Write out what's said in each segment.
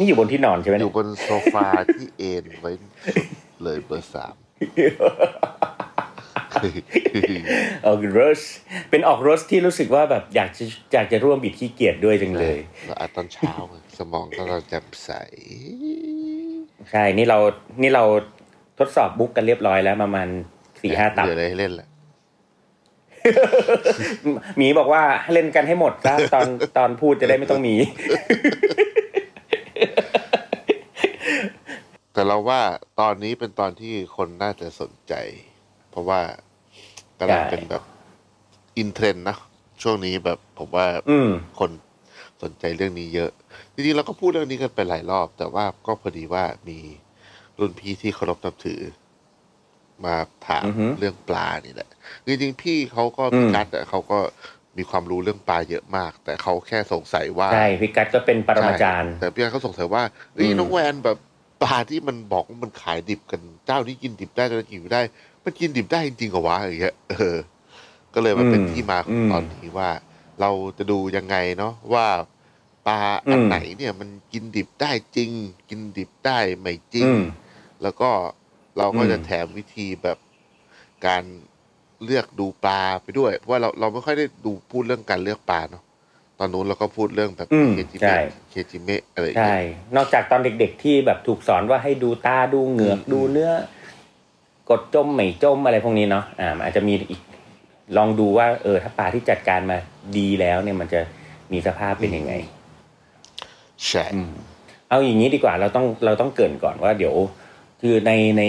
นี่อยู่บนที่นอนใช่ไหมอเนี่ยยู่บนโซฟาที่เอนไว้สุดเลยเบอร์สามออกรสเป็นออกรสที่รู้สึกว่าแบบอยากจะอยากจะร่วมบิดขี้เกียจด้วยจังเลยเราอัดตอนเช้าสมองก็เราแจ่มใส ใช่นี่เรานี่เราทดสอบบุ๊กกันเรียบร้อยแล้วประมาณสี่ห้าตับเหลืออะไรให้เล่นแหละหมีบอกว่าให้เล่นกันให้หมดซะตอนตอนพูดจะได้ไม่ต้องมี แต่เราว่าตอนนี้เป็นตอนที่คนน่าจะสนใจ เพราะว่ากำลังใช่เป็นแบบอินเทรนด์นะช่วงนี้แบบผมว่าอืมคนสนใจเรื่องนี้เยอะจริงๆเราก็พูดเรื่องนี้กันไปหลายรอบ แต่ว่าก็พอดีว่ามีรุ่นพี่ที่เคารพนับถือ มาถามอือฮึเรื่องปลานี่แหละจริงๆพี่เขาก็อืมพี่กัดอะเขาก็ มีความรู้เรื่องปลาเยอะมาก แต่เขาแค่สงสัยว่าใช่พี่กัดก็เป็นปรมาจารย์ใช่แต่พี่กัดเขาสงสัยว่าเฮ้ยอืมน้องแวนแบบปลาที่มันบอกว่ามันขายดิบกันเจ้าที่กินดิบได้เจ้าที่กินไม่ได้ มันกินดิบได้จริงๆเหรอวะอย่างเงี้ยเออ ก็เลยมาเป็นที่มาของตอนนี้ว่า เราจะดูยังไงเนาะว่าปลาอันไหนเนี่ยมันกินดิบได้จริง กินดิบได้ไม่จริงอืมแล้วก็เราก็อืมจะแถมวิธีแบบการ เลือกดูปลาไปด้วยเพราะว่าเราเราไม่ค่อยได้ดูพูดเรื่องการเลือกปลาเนาะตอนนู้นเราก็พูดเรื่องแบบอืมเคจิใช่เมะเคจิเมะอะไรอย่างใช่เงี้ยนอกจากตอนเด็กๆที่แบบถูกสอนว่าให้ดูตาดูเหงือกอืมดูเนื้อกดจมไม่จมอะไรพวกนี้เนาะอ่ามันอาจจะมีอีกลองดูว่า เออ ถ้าปลาที่จัดการมาดีแล้วเนี่ยมันจะมีสภาพเป็นยังไงใช่อืมเอาอย่างนี้ดีกว่าเราต้องเราต้องเกรินก่อนว่า เดี๋ยว คือในใน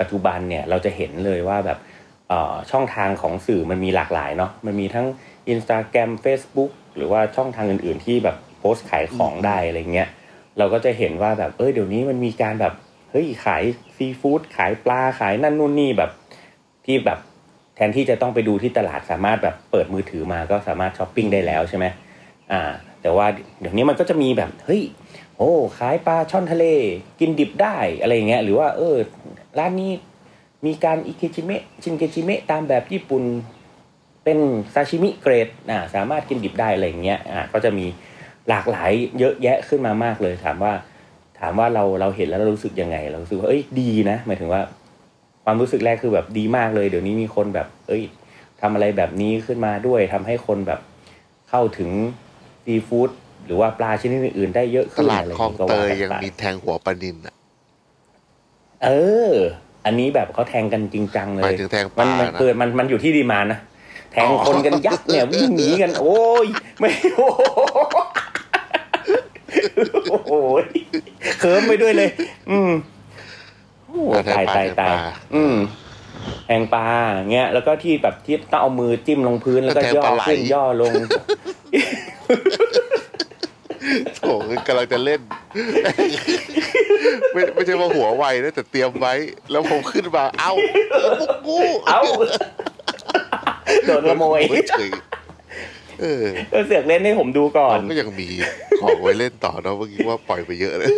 ปัจจุบันเนี่ย เราจะเห็นเลยว่าแบบเอ่อ ช่องทางของสื่อมันมีหลากหลายเนาะมันมีทั้ง Instagram Facebook หรือว่าช่องทางอื่น ๆ ที่แบบโพสต์ขายของได้อะไรเงี้ยเราก็จะเห็นว่าแบบเออเดี๋ยวนี้มันมีการแบบเฮ้ยขายซีฟู้ดขายปลาขายนั่นนู่นนี่แบบที่แบบแทนที่จะต้องไปดูที่ตลาดสามารถแบบเปิดมือถือมาก็สามารถช้อปปิ้งได้แล้วใช่ไหมอ่า แต่ว่าเดี๋ยวนี้มันก็จะมีแบบเฮ้ยโอ้ขายปลาช่อนทะเล กินดิบได้อะไรเงี้ยหรือว่าเออร้านนี้ มีการอิเคจิเมะชินเกจิเมะตามแบบญี่ปุ่นเป็นซาชิมิเกรดอ่าสามารถกินดิบได้อะไรอย่างเงี้ยอ่าก็จะมีหลากหลายเยอะแยะขึ้นมามากเลย ถามว่า ถามว่าเราเราเห็นแล้วเรารู้สึกยังไง เรารู้สึกว่าเอ้ยดีนะหมายถึงว่า ความรู้สึกแรกคือแบบดีมากเลย เดี๋ยวนี้มีคนแบบ เอ้ยทำอะไรแบบนี้ขึ้นมาด้วยทำให้คนแบบเข้าถึงซีฟู้ดหรือว่าปลาชนิดอื่นๆได้เยอะตขึ้นลาดอะไรคลองก็เตว่ายกันยังไปมีแทงหัวปลานินอะเออ อันนี้แบบเขาแทงกันจริงจังเลหมายยถึงแทงปมัลานมันนะ เกิดมันมันอยู่ที่ดีมานนะแทงอ๋อคนกันยับเนี่ยวิ่งหนีกัน โอ้ยไม่โอ้โหเคิร์มไปด้วยเลย อืมโอ้ตายตายตายอืม แทงปลาเงี้ยแล้วก็ที่แบบที่ต้องเอามือจิ้มลงพื้นแล้วก็ย่อขึ้นย่อลง โถกำลังจะเล่น ไม่ไม่ใช่ว่าหัวไวนะแต่เตรียมไว้ แล้วผมขึ้นมาเอ้ากูเอ้าโดนขโมยเฉยเออก็เสือกเล่นให้ผมดูก่อนเราก็ยังมีของไว้เล่นต่อเนาะเมื่อกี้ว่าปล่อยไปเยอะเลย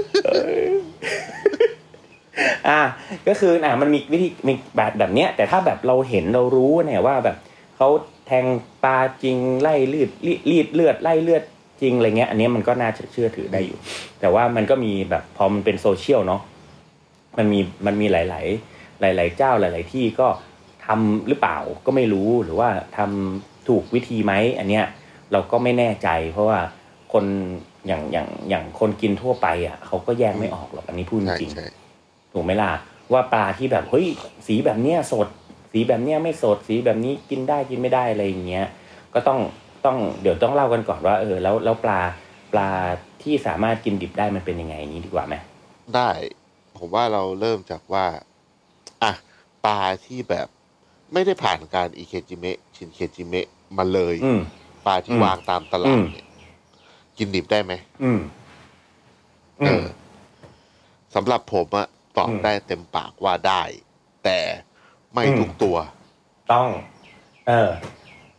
อ่า ก็คืออ่ามันมีวิธีมีแบบแบบเนี้ย แต่ถ้าแบบเราเห็นเรารู้เนี่ยว่าแบบเขาแทงปลาจริงไล่เลือดรีรีดเลือดไล่เลือด จริงอะไรเงี้ย อันเนี้ยมันก็น่าจะเชื่อถือได้อยู่ แต่ว่ามันก็มีแบบพอมันเป็นโซเชียลเนาะมันมีมันมีหลาย ๆ หลาย ๆ เจ้าหลาย ๆ ที่ก็ทำหรือเปล่าก็ไม่รู้หรือว่าทำถูกวิธีไหมอันเนี้ยเราก็ไม่แน่ใจ เพราะว่าคนอย่างอย่างอย่างคนกินทั่วไปอะเขาก็แยกไม่ออกหรอกอันนี้พูดจใช่ริงๆใช่ถูกไหมล่ะว่าปลาที่แบบเฮ้ยสีแบบเนี้ยสด สีแบบเนี้ยไม่สด สีแบบนี้กินได้กินไม่ได้อะไรอย่างเงี้ยก็ต้อง ต้องเดี๋ยวต้องเล่ากันก่อนว่า เออ แล้วแล้วปลาปลาที่สามารถกินดิบได้มันเป็นยังไงนี้ดีกว่าไหมได้ ผมว่าเราเริ่มจากว่าอะปลาที่แบบไม่ได้ผ่านการอิเคจิเมะชินเคจิเมะมาเลยอืมปลาที่อืมวางตามตลาดอืมเนี่ยกินดิบได้ไหมอืมเออืมอสำหรับผมอะตอบอืมได้เต็มปากว่าได้ แต่ไม่อืมทุกตัว ต้อง เออ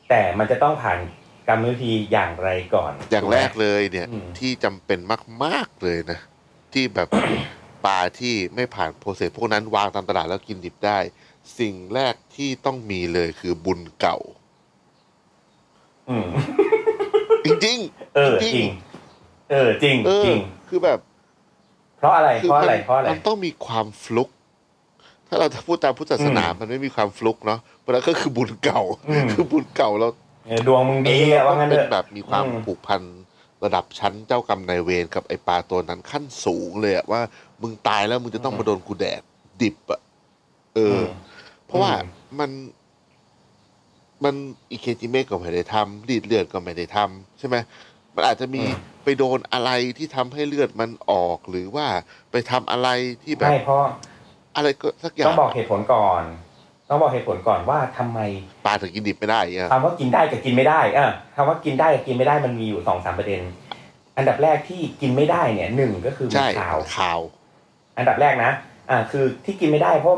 แต่มันจะต้องผ่าน กรรมวิธีอย่างไรก่อน อย่างถูไหมแรกเลยเนี่ยอืมที่จำเป็นมาก ๆเลยนะ ที่แบบปลาที่ไม่ผ่านโปรเซสพวกนั้นวางตามตลาดแล้วกินดิบได้ สิ่งแรกที่ต้องมีเลยคือบุญเก่าอืมจริงเออจจริริงงเออจริงๆเออจริงคือแบบ เพราะอะไรคืเพราะอะไรมันเพราะอะไรมันต้องมีความฟลุก ถ้าเราจะพูดตามพุทธศาสนาอืมมันไม่มีความฟลุกเนาะเพราะนั้นก็คือบุญเก่าอืมคือบุญเก่าเราเออ ดวงมึงดีอะว่างั้นเป็เถนอะแบบมีความอืมผูกพันระดับชั้นเจ้ากรรมนายเวรกับไอปลาตัวนั้นขั้นสูงเลยอะว่ามึงตายแล้วมึงจะต้องมาโดนกูแดกดิบอะเอออมเพราะว่าอืมมัน มันอีเคจิเมกก็ไม่ได้ทำรีดเลือดก็ไม่ได้ทำใช่ไหมมันอาจจะมีไปโดนอะไรที่ทำให้เลือดมันออกหรือว่าไปทำอะไรที่แบบ ไม่เพราะอะไรก็สักอย่าต้องงบอกเหตุผลก่อน ต้องบอกเหตุผลก่อนว่าทำไมปลาถึงกินดิบไม่ได้อย่างเงี้ยคำว่ากินได้กับกินไม่ได้เออคำว่ากินได้กับกินไม่ได้มันมีอยู่สองสามประเด็น อันดับแรกที่กินไม่ได้เนี่ยหนึ่งก็คือมันใช่ขาวข่าว อันดับแรกนะอ่าคือที่กินไม่ได้เพราะ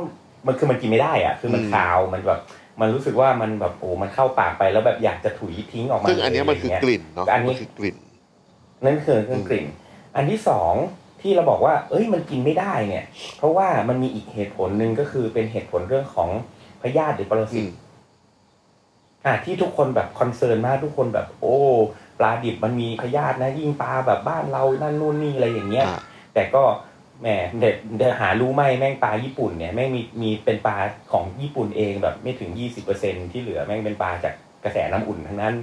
มันคือมันกินไม่ได้อะคือมันอืมคาวมันแบบมันรู้สึกว่ามันแบบโอ้มันเข้าปากไปแล้วแบบอยากจะถุยทิ้งออกมาซึ่งอันเนี้ยมันคืะไรอกเงี้ยลิ่นเนาะอันนี้มันคือกลิ่น นั่นคือเครื่องกลิ่น อันที่สองที่เราบอกว่า เอ้ยมันกินไม่ได้เนี่ย เพราะว่ามันมีอีกเหตุผลหนึ่งก็คือเป็นเหตุผลเรื่องของ พยาธิหรือปรสิอืตมอะที่ทุกคนแบบคอนเซิร์นมากทุกคนแบบ โอ้ ปลาดิบมันมีพยาธินะ ยิ่งปลาแบบบ้านเรานั่นนู่นนี่อะไรอย่างเงี้ยอ่าแต่ก็แหมเด็ดเด็ดหารู้ไหมแม่งปลาญี่ปุ่นเนี่ยแม่งมีมีเป็นปลาของญี่ปุ่นเองแบบไม่ถึงยี่สิบเปอร์เซ็นที่เหลือแม่งเป็นปลาจากกระแสน้ำอุ่นทั้งนั้น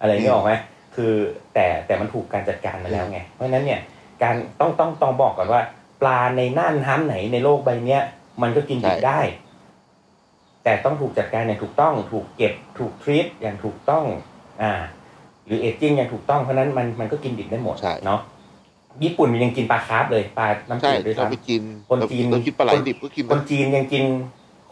อะไรนี่ออกไหมคือแต่แต่มันถูกการจัดการมาแล้วไง เพราะฉะนั้นเนี่ยการต้องต้องต้องบอกก่อนว่า ปลาในน่านน้ำไหนในโลกใบเนี้ยมันก็กินดิบใช่ได้ แต่ต้องถูกจัดการอย่างถูกต้อง ถูกเก็บ ถูก treat อย่างถูกต้อง อ่า หรือ aging อย่างถูกต้องเพราะฉะนั้นมันมันก็กินดิบได้หมดใช่เนาะญี่ปุ่นมันยังกินปลาคาร์ฟเลยปลาน้ำใช่จืดด้วยเราซ้ำไปกินคนเราจีนเรากินปลาไหลคนดิบก็กินคนนะจีนยังกิน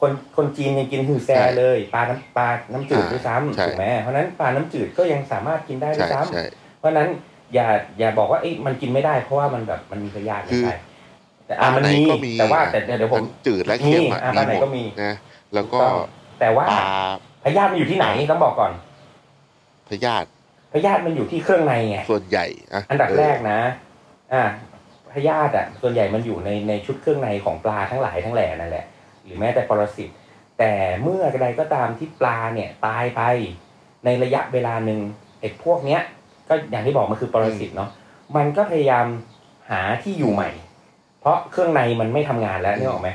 คนคนจีนยังกินหือแซใช่เลยปลาน้ำปลาน้ำจืดอ่าด้วยซ้ำใช่ถูกไหมเพราะฉะนั้นปลาน้ำจืดก็ยังสามารถกินได้ด้วใช่ยซ้ใช่ำเพราะฉะนั้นอย่าอย่าบอกว่าเอ้ยมันกินไม่ได้เพราะว่ามันแบบมันมีพยาธิคือไม่ใช่แต่อ่ามันปลาไหนมีก็มีแต่ว่าแต่เดี๋ยวผมทั้งจืดและเค็มอะมีอะมีปลาไหนหมก็ดมีนะ แล้วก็ถูต้องแต่ว่าปลาพยาธิมันอยู่ที่ไหนต้องบอกก่อนพยาธิพยาธิมันอยู่ที่เครื่องในไงส่วนใหญ่อะอันดับเแรกนะ อ่าพยาธิอะ ส่วนใหญ่มันอยู่ในในชุดเครื่องในของปลาทั้งหลายทั้งแหล่นั่นแหละ หรือแม้แต่ปรสิตแต่เมื่อใดก็ตามที่ปลาเนี่ยตายไป ในระยะเวลาหนึ่งไอ้พวกเนี้ย ก็อย่างที่บอกมันคือปรสิตเนาะมันก็พยายามหาที่อยู่ใหม่ เพราะเครื่องในมันไม่ทำงานแล้วนึกออกไหม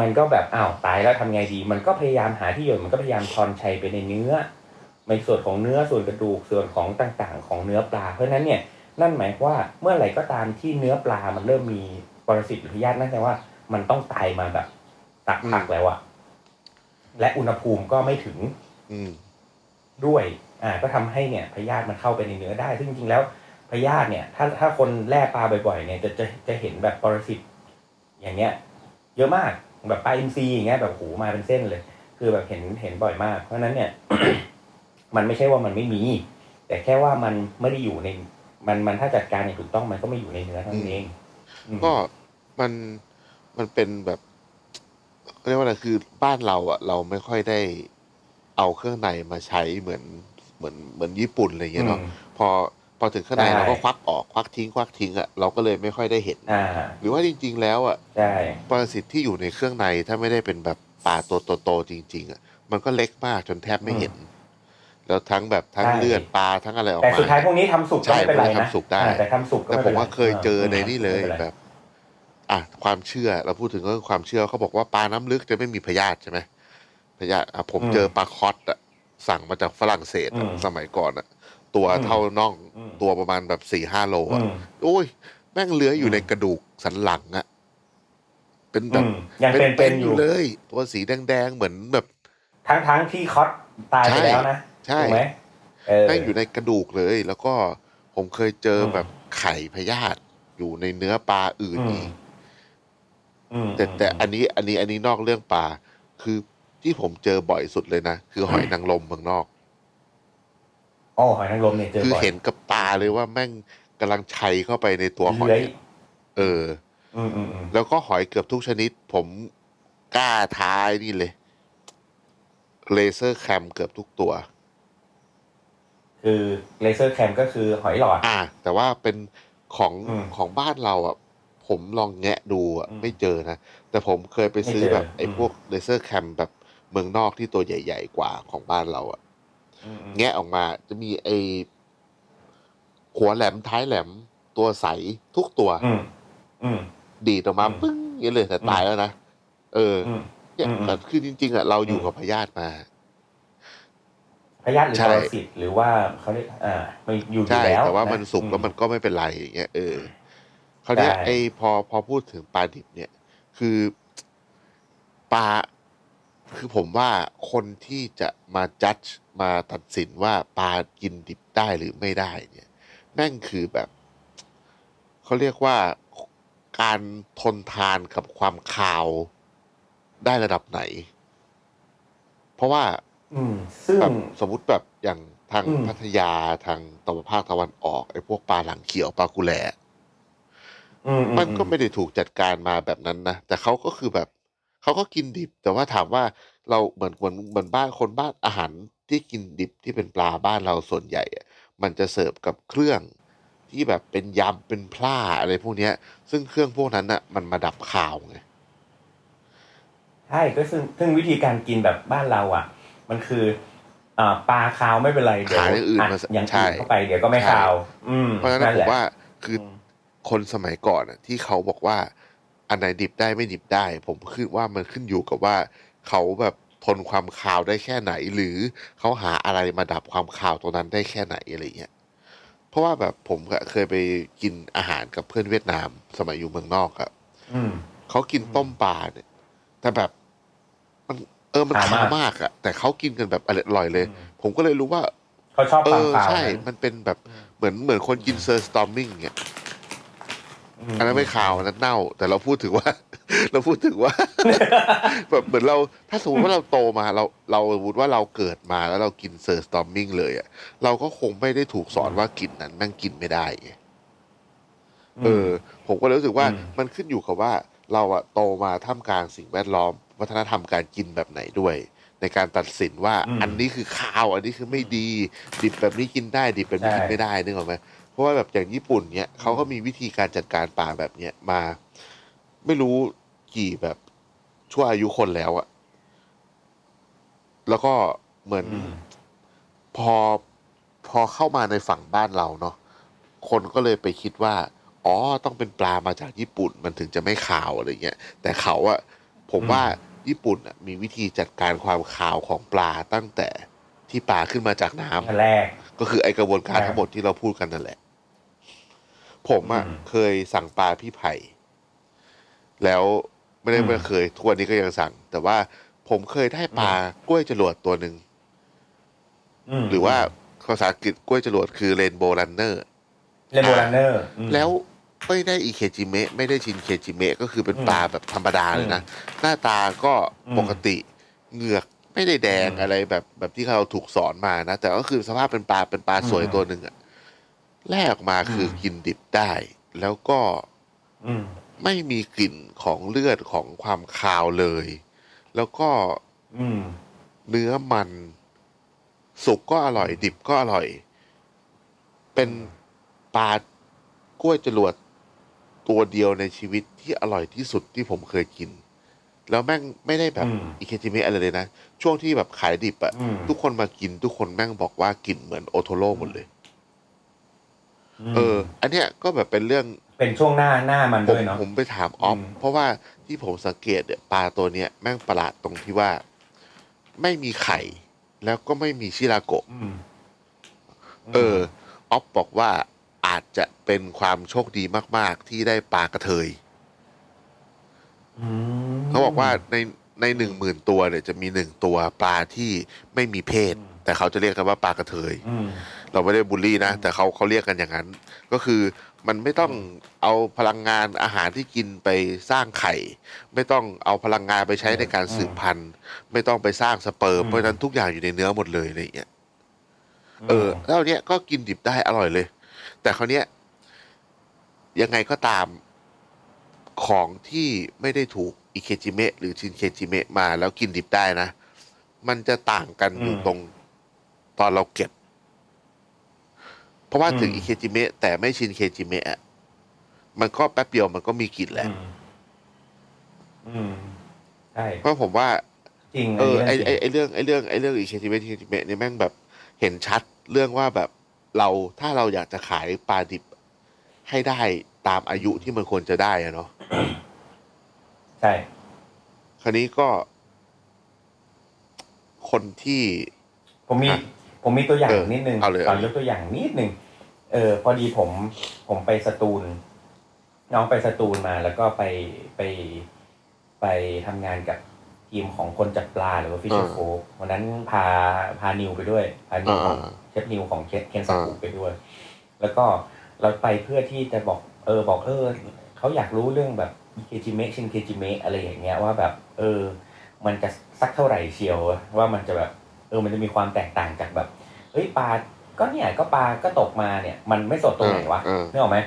มันก็แบบอ้าวตายแล้วทำไงดี มันก็พยายามหาที่อยู่มันก็พยายามทอนชัยไปในเนื้อในส่วนของเนื้อส่วนกระดูกส่วนของต่างๆ ของเนื้อปลา เพราะฉะนั้นเนี่ยนั่นหมายความว่าเมื่อไหร่ก็ตามที่เนื้อปลามันเริ่มมีปรสิตหรือพยาธินั่นแปลว่ามันต้องตายมาแบบสักพักแล้วอะและอุณหภูมิก็ไม่ถึง อืมด้วย อ่า ก็ทำให้เนี่ยพยาธิมันเข้าไปในเนื้อได้ ซึ่งจริงๆแล้วพยาธิเนี่ย ถ้าถ้าคนแล่ปลาบ่อยๆเนี่ยจะจะจะเห็นแบบปรสิตอย่างเงี้ย เยอะมาก แบบปลาอินทรีอย่างเงี้ยแบบโหมาเป็นเส้นเลย คือแบบเห็นเห็นบ่อยมาก เพราะฉะนั้นเนี่ย มันไม่ใช่ว่ามันไม่มี แต่แค่ว่ามันไม่ได้อยู่ใน มันมันถ้าจัดการอย่างถูกต้องมันก็ไม่อยู่ในเนื้อเท่านั้นเองอืมก็มันมันเป็นแบบเขาเรียกว่าอะไรคือบ้านเราอะเราไม่ค่อยได้เอาเครื่องในมาใช้เหมือนเหมือนเหมือนญี่ปุ่นอะไรเงี้ยเนาะอืมพอ พอถึงข้างในใช่เราก็ควักออกควักทิ้งควักทิ้งอะเราก็เลยไม่ค่อยได้เห็นอ่าหรือว่าจริง ๆ แล้วอะใช่ปรสิตที่อยู่ในเครื่องในถ้าไม่ได้เป็นแบบปลาตัวโตๆจริง ๆอะมันก็เล็กมากจนแทบไม่เห็น แล้วทั้งแบบทั้งเลือดปลาทั้งอะไรออกแต่มาสุดท้ายพวกนี้ทำสุกก็ไม่เป็นไรใช่พวกนี้นะทำสุกได้อ่าแต่ทำสุกก็แต่ไม่ผป็มนไรว่าเคยเจอในนี่เลยไม่ป็ไรแบบอะความเชื่อเราพูดถึงเรื่องความเชื่อเขาบอกว่าปลาน้ำลึกจะไม่มีพยาธิใช่ไหมพยาธิอะผมเจอปลาคอสอะสั่งมาจากฝรั่งเศสอะสมัยก่อนอะ ตัวเท่าน่องตัวประมาณแบบสี่ห้าโลอือะมโอ้ย แม่งเลื้อยอยู่ในกระดูกสันหลังอะเป็นแบอืบมยังเป็นเป็นอยู่เลย ตัวสีแดงๆเหมือนแบบ ทั้งทั้งที่คอสตายไปแล้วนะใช่ถูกไหมเออแม่งอยู่ในกระดูกเลย แล้วก็ผมเคยเจออมแบบไข่พยาธิอยู่ในเนื้อปลาอื่นอืมอีกอืมแต่แต่อันนี้อันนี้อันนี้นอกเรื่องปลาคือที่ผมเจอบ่อยสุดเลยนะ คือหอยนางรมเมืองนอก อ๋อหอยนางรมเนี่ยเจอคือบ่อยเห็นกับตาเลยว่าแม่งกำลังชัยเข้าไปในตัวหอย เลื้อยอะเออ อืมอืมอืมแล้วก็หอยเกือบทุกชนิด ผมกล้าท้ายนี่เลย เลเซอร์แคมเกือบทุกตัว คือ razor clam ก็คือหอยหลอด อ่า แต่ว่าเป็นของอืมของบ้านเราอะ ผมลองแงะดูอะ อืมไม่เจอนะ แต่ผมเคยไปซื้อไม่เจอแบบไอ้อืม พวก razor clam แบบเมืองนอกที่ตัวใหญ่ ๆ กว่าของบ้านเราอะอืมอืม แงะออกมา จะมีไอ้หัวแหลมท้ายแหลมตัวใสทุกตัวอืมอืมดีดออกมาอืมปึ้งอย่างนี้เลยแต่ตายแล้วนะเออออืมเนี่ยอืมอืมแต่คือจริง ๆอะเราอยู่อืมกับพยาธิมาพยาธิหรือใช่ปรสิตหรือว่าเขาเรียกอ่ามันอยู่อใช่ยู่แล้วแต่ว่าะมันสุกอืแล้วมันก็ไม่เป็นไรอย่างเงี้ยเออคราวเนี้ยใช่ไอ้พอพอพูดถึงปลาดิบเนี่ย คือปลาคือผมว่าคนที่จะมาจัด มาตัดสินว่าปลากินดิบได้หรือไม่ได้เนี่ยแม่งคือแบบเขาเรียกว่าการทนทานกับความคาวได้ระดับไหน เพราะว่าอืมซึ่งแบบสมมติแบบอย่างทางอืมพัทยาทางตะวันภาคตะวันออกไอ้พวกปลาหลังเขียวปลากุแลอือืมันก็ไม่ได้ถูกจัดการมาแบบนั้นนะแต่เขาก็คือแบบเขาก็กินดิบ แต่ว่าถามว่าเราเหมือนเหมือนเหมือนบ้านคนบ้านอาหาร ที่กินดิบที่เป็นปลาบ้านเราส่วนใหญ่อะมันจะเสิร์ฟกับเครื่องที่แบบเป็นยำเป็นพล่าอะไรพวกเนี้ย ซึ่งเครื่องพวกนั้นอะมันมาดับข่าวไงใช่ก็ซึ่งซึ่งวิธีการกินแบบบ้านเราอะ มันคืออ่าปลาคาวไม่เป็นไรเดี๋ยวหาอย่างอื่นมาอย่างใช่อื่นเข้าไปเดี๋ยวก็ไม่ใช่คาว อืมเพราะฉะนั้นนั่นผแหมละว่าคืออคนสมัยก่อนอะที่เขาบอกว่า อันไหนดิบได้ไม่ดิบได้ ผมคิดว่ามันขึ้นอยู่กับว่าเขาแบบ ทนความคาวได้แค่ไหน หรือเขาหาอะไรมาดับความคาวตรงนั้นได้แค่ไหนอะไรเงี้ยเพราะว่าแบบผมก็เคยไปกินอาหารกับเพื่อนเวียดนาม สมัยอยู่เมืองนอกอะอืมเขากินต้มปลาเนี่ย แต่แบบมันเออมันคาวคาวมากมากอะแต่เขากินกันแบบอร่อยเลยอืมผมก็เลยรู้ว่าเขาชอบเอความอคาวใช่นั้นมันเป็นแบบเหมือนเหมือนคนกิน surströmming เนี่ย อันนั้นไม่คาวอันนั้นเน่า แต่เราพูดถึงว่า เราพูดถึงว่าแบบเหมือนเราถ้าสมมติว่าเราโตมาเราเราสมมติว่าเราเกิดมาแล้วเรากิน surströmming เลยอะเราก็คงไม่ได้ถูกสอนว่ากลิ่นนั้นแม่งกินไม่ได้ไงเออ ผมก็เลยรู้สึกว่าอืมมันขึ้นอยู่กับว่า เราอะโตมาท่ามกลางสิ่งแวดล้อม วัฒนธรรมการกินแบบไหนด้วย ในการตัดสินว่า อันนี้คือข้าว อันนี้คือไม่ดี ดิบแบบนี้กินได้ ดิบแบบนี้กินไม่ได้นึกออกไหมเพ ราะว่าแบบอย่างญี่ปุ่นเนี้ยเขาก็มีวิธีการจัดการป่าแบบเนี้ยมา ไม่รู้กี่แบบชั่วอายุคนแล้วอะแล้วก็เหมือนอืมพอพอเข้ามาในฝั่งบ้านเราเนาะคนก็เลยไปคิดว่า อ๋อต้องเป็นปลามาจากญี่ปุ่นมันถึงจะไม่ขาวอะไรเงี้ยแต่เขาอะผมว่าญี่ปุ่นอะมีวิธีจัดการความขาวของปลาตั้งแต่ที่ปลาขึ้นมาจากน้ำอันแรกก็คือไอกระบวนการใช่ทั้งหมดที่เราพูดกันนั่นแหละ ผมอะอืมเคยสั่งปลาพี่ไผ่แล้วไม่ได้อืมไม่เคยทุกวันนี้ก็ยังสั่ง แต่ว่าผมเคยได้ปลากล้วยจรวดตัวหนึ่งมหรือว่าภาษาอังกฤษกล้วยจรวดคือเรนโบ w รันเนอร์ rainbow runner แล้วไม่ได้อิเคจิเมะไม่ได้ชินเคจิเมะก็คือเป็นอืมปลาแบบธรรมดาเลยนะหน้าตาก็อืมปกติเหงือกไม่ได้แดงอืมอะไรแบบแบบที่เราถูกสอนมานะแต่ก็คือสภาพเป็นปลาเป็นปลาสวยอืมตัวหนึ่งอะ แรกออกมาคืออมกินดิบได้ แล้วก็อืมไม่มีกลิ่นของเลือดของความคาวเลย แล้วก็อืมเนื้อมัน สุกก็อร่อย ดิบก็อร่อย เป็นปลากล้วยจรวดตัวเดียวในชีวิตที่อร่อยที่สุดที่ผมเคยกิน แล้วแม่งไม่ได้แบบอืมอิเคจิเมะอะไรเลยนะ ช่วงที่แบบขายดิบอะอืมทุกคนมากินทุกคนแม่งบอกว่ากลิ่นเหมือนโอโทโร่หมดเลย เออ อันเนี้ยก็แบบเป็นเรื่องเป็นช่วงหน้าหน้ามันผมด้วยเนาะ ผมไปถามออฟอืม เพราะว่าที่ผมสังเกตเนี่ยปลาตัวเนี้ยแม่งประหลาดตรงที่ว่า ไม่มีไข่ แล้วก็ไม่มีชิราโกะ อืม เออออฟบอกว่าอาจจะเป็นความโชคดีมาก ๆ ที่ได้ปลากระเทยมเขาบอกว่าในในหนึ่งหมื่นตัวเนี่ยจะมีหนึ่งตัวปลาที่ไม่มีเพศอืมแต่เขาจะเรียกกันว่าปลากระเทย อืม เราไม่ได้บูลลี่นะอืมแต่เขาเขาเรียกกันอย่างนั้น ก็คือมันไม่ต้องเอาพลังงานอาหารที่กินไปสร้างไข่ ไม่ต้องเอาพลังงานไปใช้ในการสืบพันธุ์ ไม่ต้องไปสร้างสเปิร์มเพราะฉะนั้นทุกอย่างอยู่ในเนื้อหมดเลยอะไรอย่างเงี้ยเออ แล้วเนี้ยก็กินดิบได้อร่อยเลย แต่คราวเนี้ยยังไงก็ตามของที่ไม่ได้ถูกอิเคจิเมะหรือชินเคจิเมะมาแล้วกินดิบได้นะ มันจะต่างกันอยู่อืมตรงตอนเราเก็บ เพราะว่าอืมถึงอิเคจิเมะแต่ไม่ชินเคจิเมะอะมันก็แป๊บเดียวมันก็มีกลิ่นแหละอืมอืมใช่เพราะผมว่าจริงเออไออันนี้ไอไอเรื่องไอเรื่องไอเรื่องอิเคจิเมะอิเคจิเมะเนี่ยแม่งแบบเห็นชัดเรื่องว่าแบบเราถ้าเราอยากจะขายปลาดิบให้ได้ตามอายุที่มันควรจะได้อะเนาะใช่ คราวนี้ก็ คนที่ ผมมีอะ ผมมีตัวอย่างเออนิดนึงเอาเลยก่อนเอาเลยยกตัวอย่างนิดนึงเออ พอดีผม ผมไปสตูลน้องไปสตูลมา แล้วก็ไปไปไปทำงานกับทีมของคนจับปลาหรือว่า Fisherfolk วันนั้นพาพานิวไปด้วยพานิวของอ่าเชฟนิวของเคนเคนสกูอ่าไปด้วย แล้วก็เราไปเพื่อที่จะบอก เออ บอกเออเขาอยากรู้เรื่องแบบเคจิเมะชินเคจิเมะอะไรอย่างเงี้ยว่าแบบ เออ มันจะสักเท่าไหร่เชียวว่ามันจะแบบ เออ มันจะมีความแตกต่างจากแบบเฮ้ยปลาก็เนี่ยก็ปลาก็ตกมาเนี่ย มันไม่สดตรงไหนวะเออเออนึกออกไหม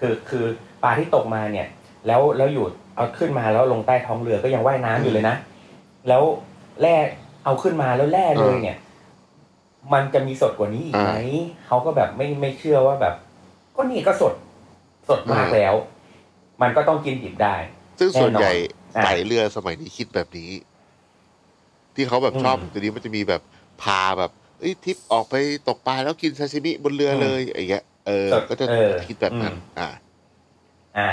คือคือปลาที่ตกมาเนี่ย แล้วแล้วอยู่เอาขึ้นมาแล้วลงใต้ท้องเรือก็ยังว่ายน้ำอยู่เลยนะ แล้วแร่เอาขึ้นมาแล้วแร่เลยเนี่ย มันจะมีสดกว่านี้อีกไหมเขาก็แบบไม่ไม่เชื่อว่าแบบ ก็นี่ก็สดสดมากแล้ว มันก็ต้องกินดิบได้ ซึ่งส่วนใหญ่แน่นอนอะไต่เรือสมัยนี้คิดแบบนี้ ที่เขาแบบอืมชอบตัวนี้มันจะมีแบบพาแบบ เอ้ยทริปออกไปตกปลาแล้วกินซาซิมิบนเรืออมเลยอย่างเงี้ยเออสดก็จะเออคิดแบบนั้นอืมอ่า อ่า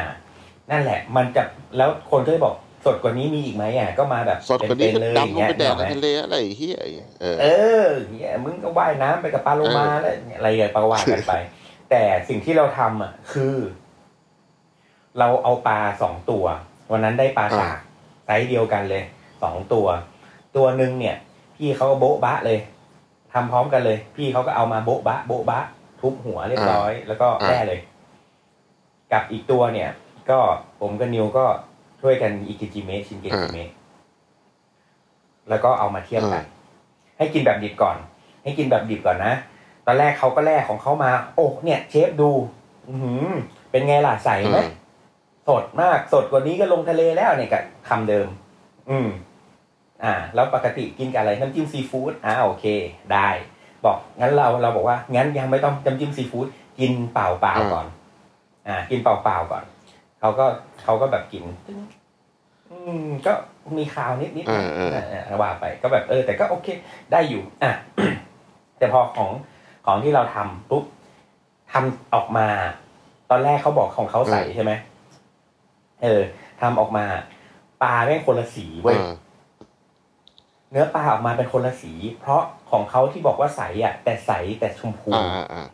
นั่นแหละ มันจะแล้วคนก็จะบอกสดกว่านี้มีอีกไหมอะก็มาแบบสดกว่านี้เป็ก็ๆเลยดำลงไปแดกอย่างในเงี้ยทะเลอะไรเฮียอย่างเงี้ยเออเออเนี่ยมึงก็ว่ายน้ำไปกับปลาโลมาแล้วอะไรอย่างปลาว่ากันไป แต่สิ่งที่เราทำอะ คือ เราเอาปลาสองตัว วันนั้นได้ปลาสากไซส์เดียวกันเลยสองตัว ตัวหนึ่งเนี่ย พี่เขาก็โบ๊ะบะเลย ทำพร้อมกันเลย พี่เขาก็เอามาโบ๊ะบะโบ๊ะบะ ทุบหัวเรียบร้อย แล้วก็แล่เลย กับอีกตัวเนี่ย ก็ผมกับนิวก็ช่วยกันอิกิจิเมะชินเกจิเมะแล้วก็เอามาเทียบกัน ให้กินแบบดิบก่อน ให้กินแบบดิบก่อนนะตอนแรกเขาก็แลกของเขามา โอ้เนี่ย เชฟดู อือหือเป็นไงล่ะใสไหมอืมสดมากสดกว่านี้ก็ลงทะเลแล้วเนี่ยกับคำเดิม อืม อ่าแล้วปกติกินกับอะไรน้ำจิ้มซีฟู้ดอ่าโอเค ได้ บอกงั้นเราเราบอกว่างั้นยังไม่ต้องน้ำจิ้มซีฟู้ดกินเปล่าเปล่าๆก่อน อ่า กินเปล่าเปล่าๆก่อนเขาก็เขาก็แบบกินอืมก็มีคาวนิดนิดๆเออเออเออว่าไป ก็แบบเออ แต่ก็โอเค ได้อยู่ อะแต่พอของของที่เราทำปุ๊บทำออกมา ตอนแรกเขาบอกของเขาใสใช่ไหมเออทำออกมา ปลาแม่งคนละสีเว้ย เออเนื้อปลาออกมาเป็นคนละสี เพราะของเขาที่บอกว่าใสอะ แต่ใสแต่ชมพูอ่าอ่าอ่า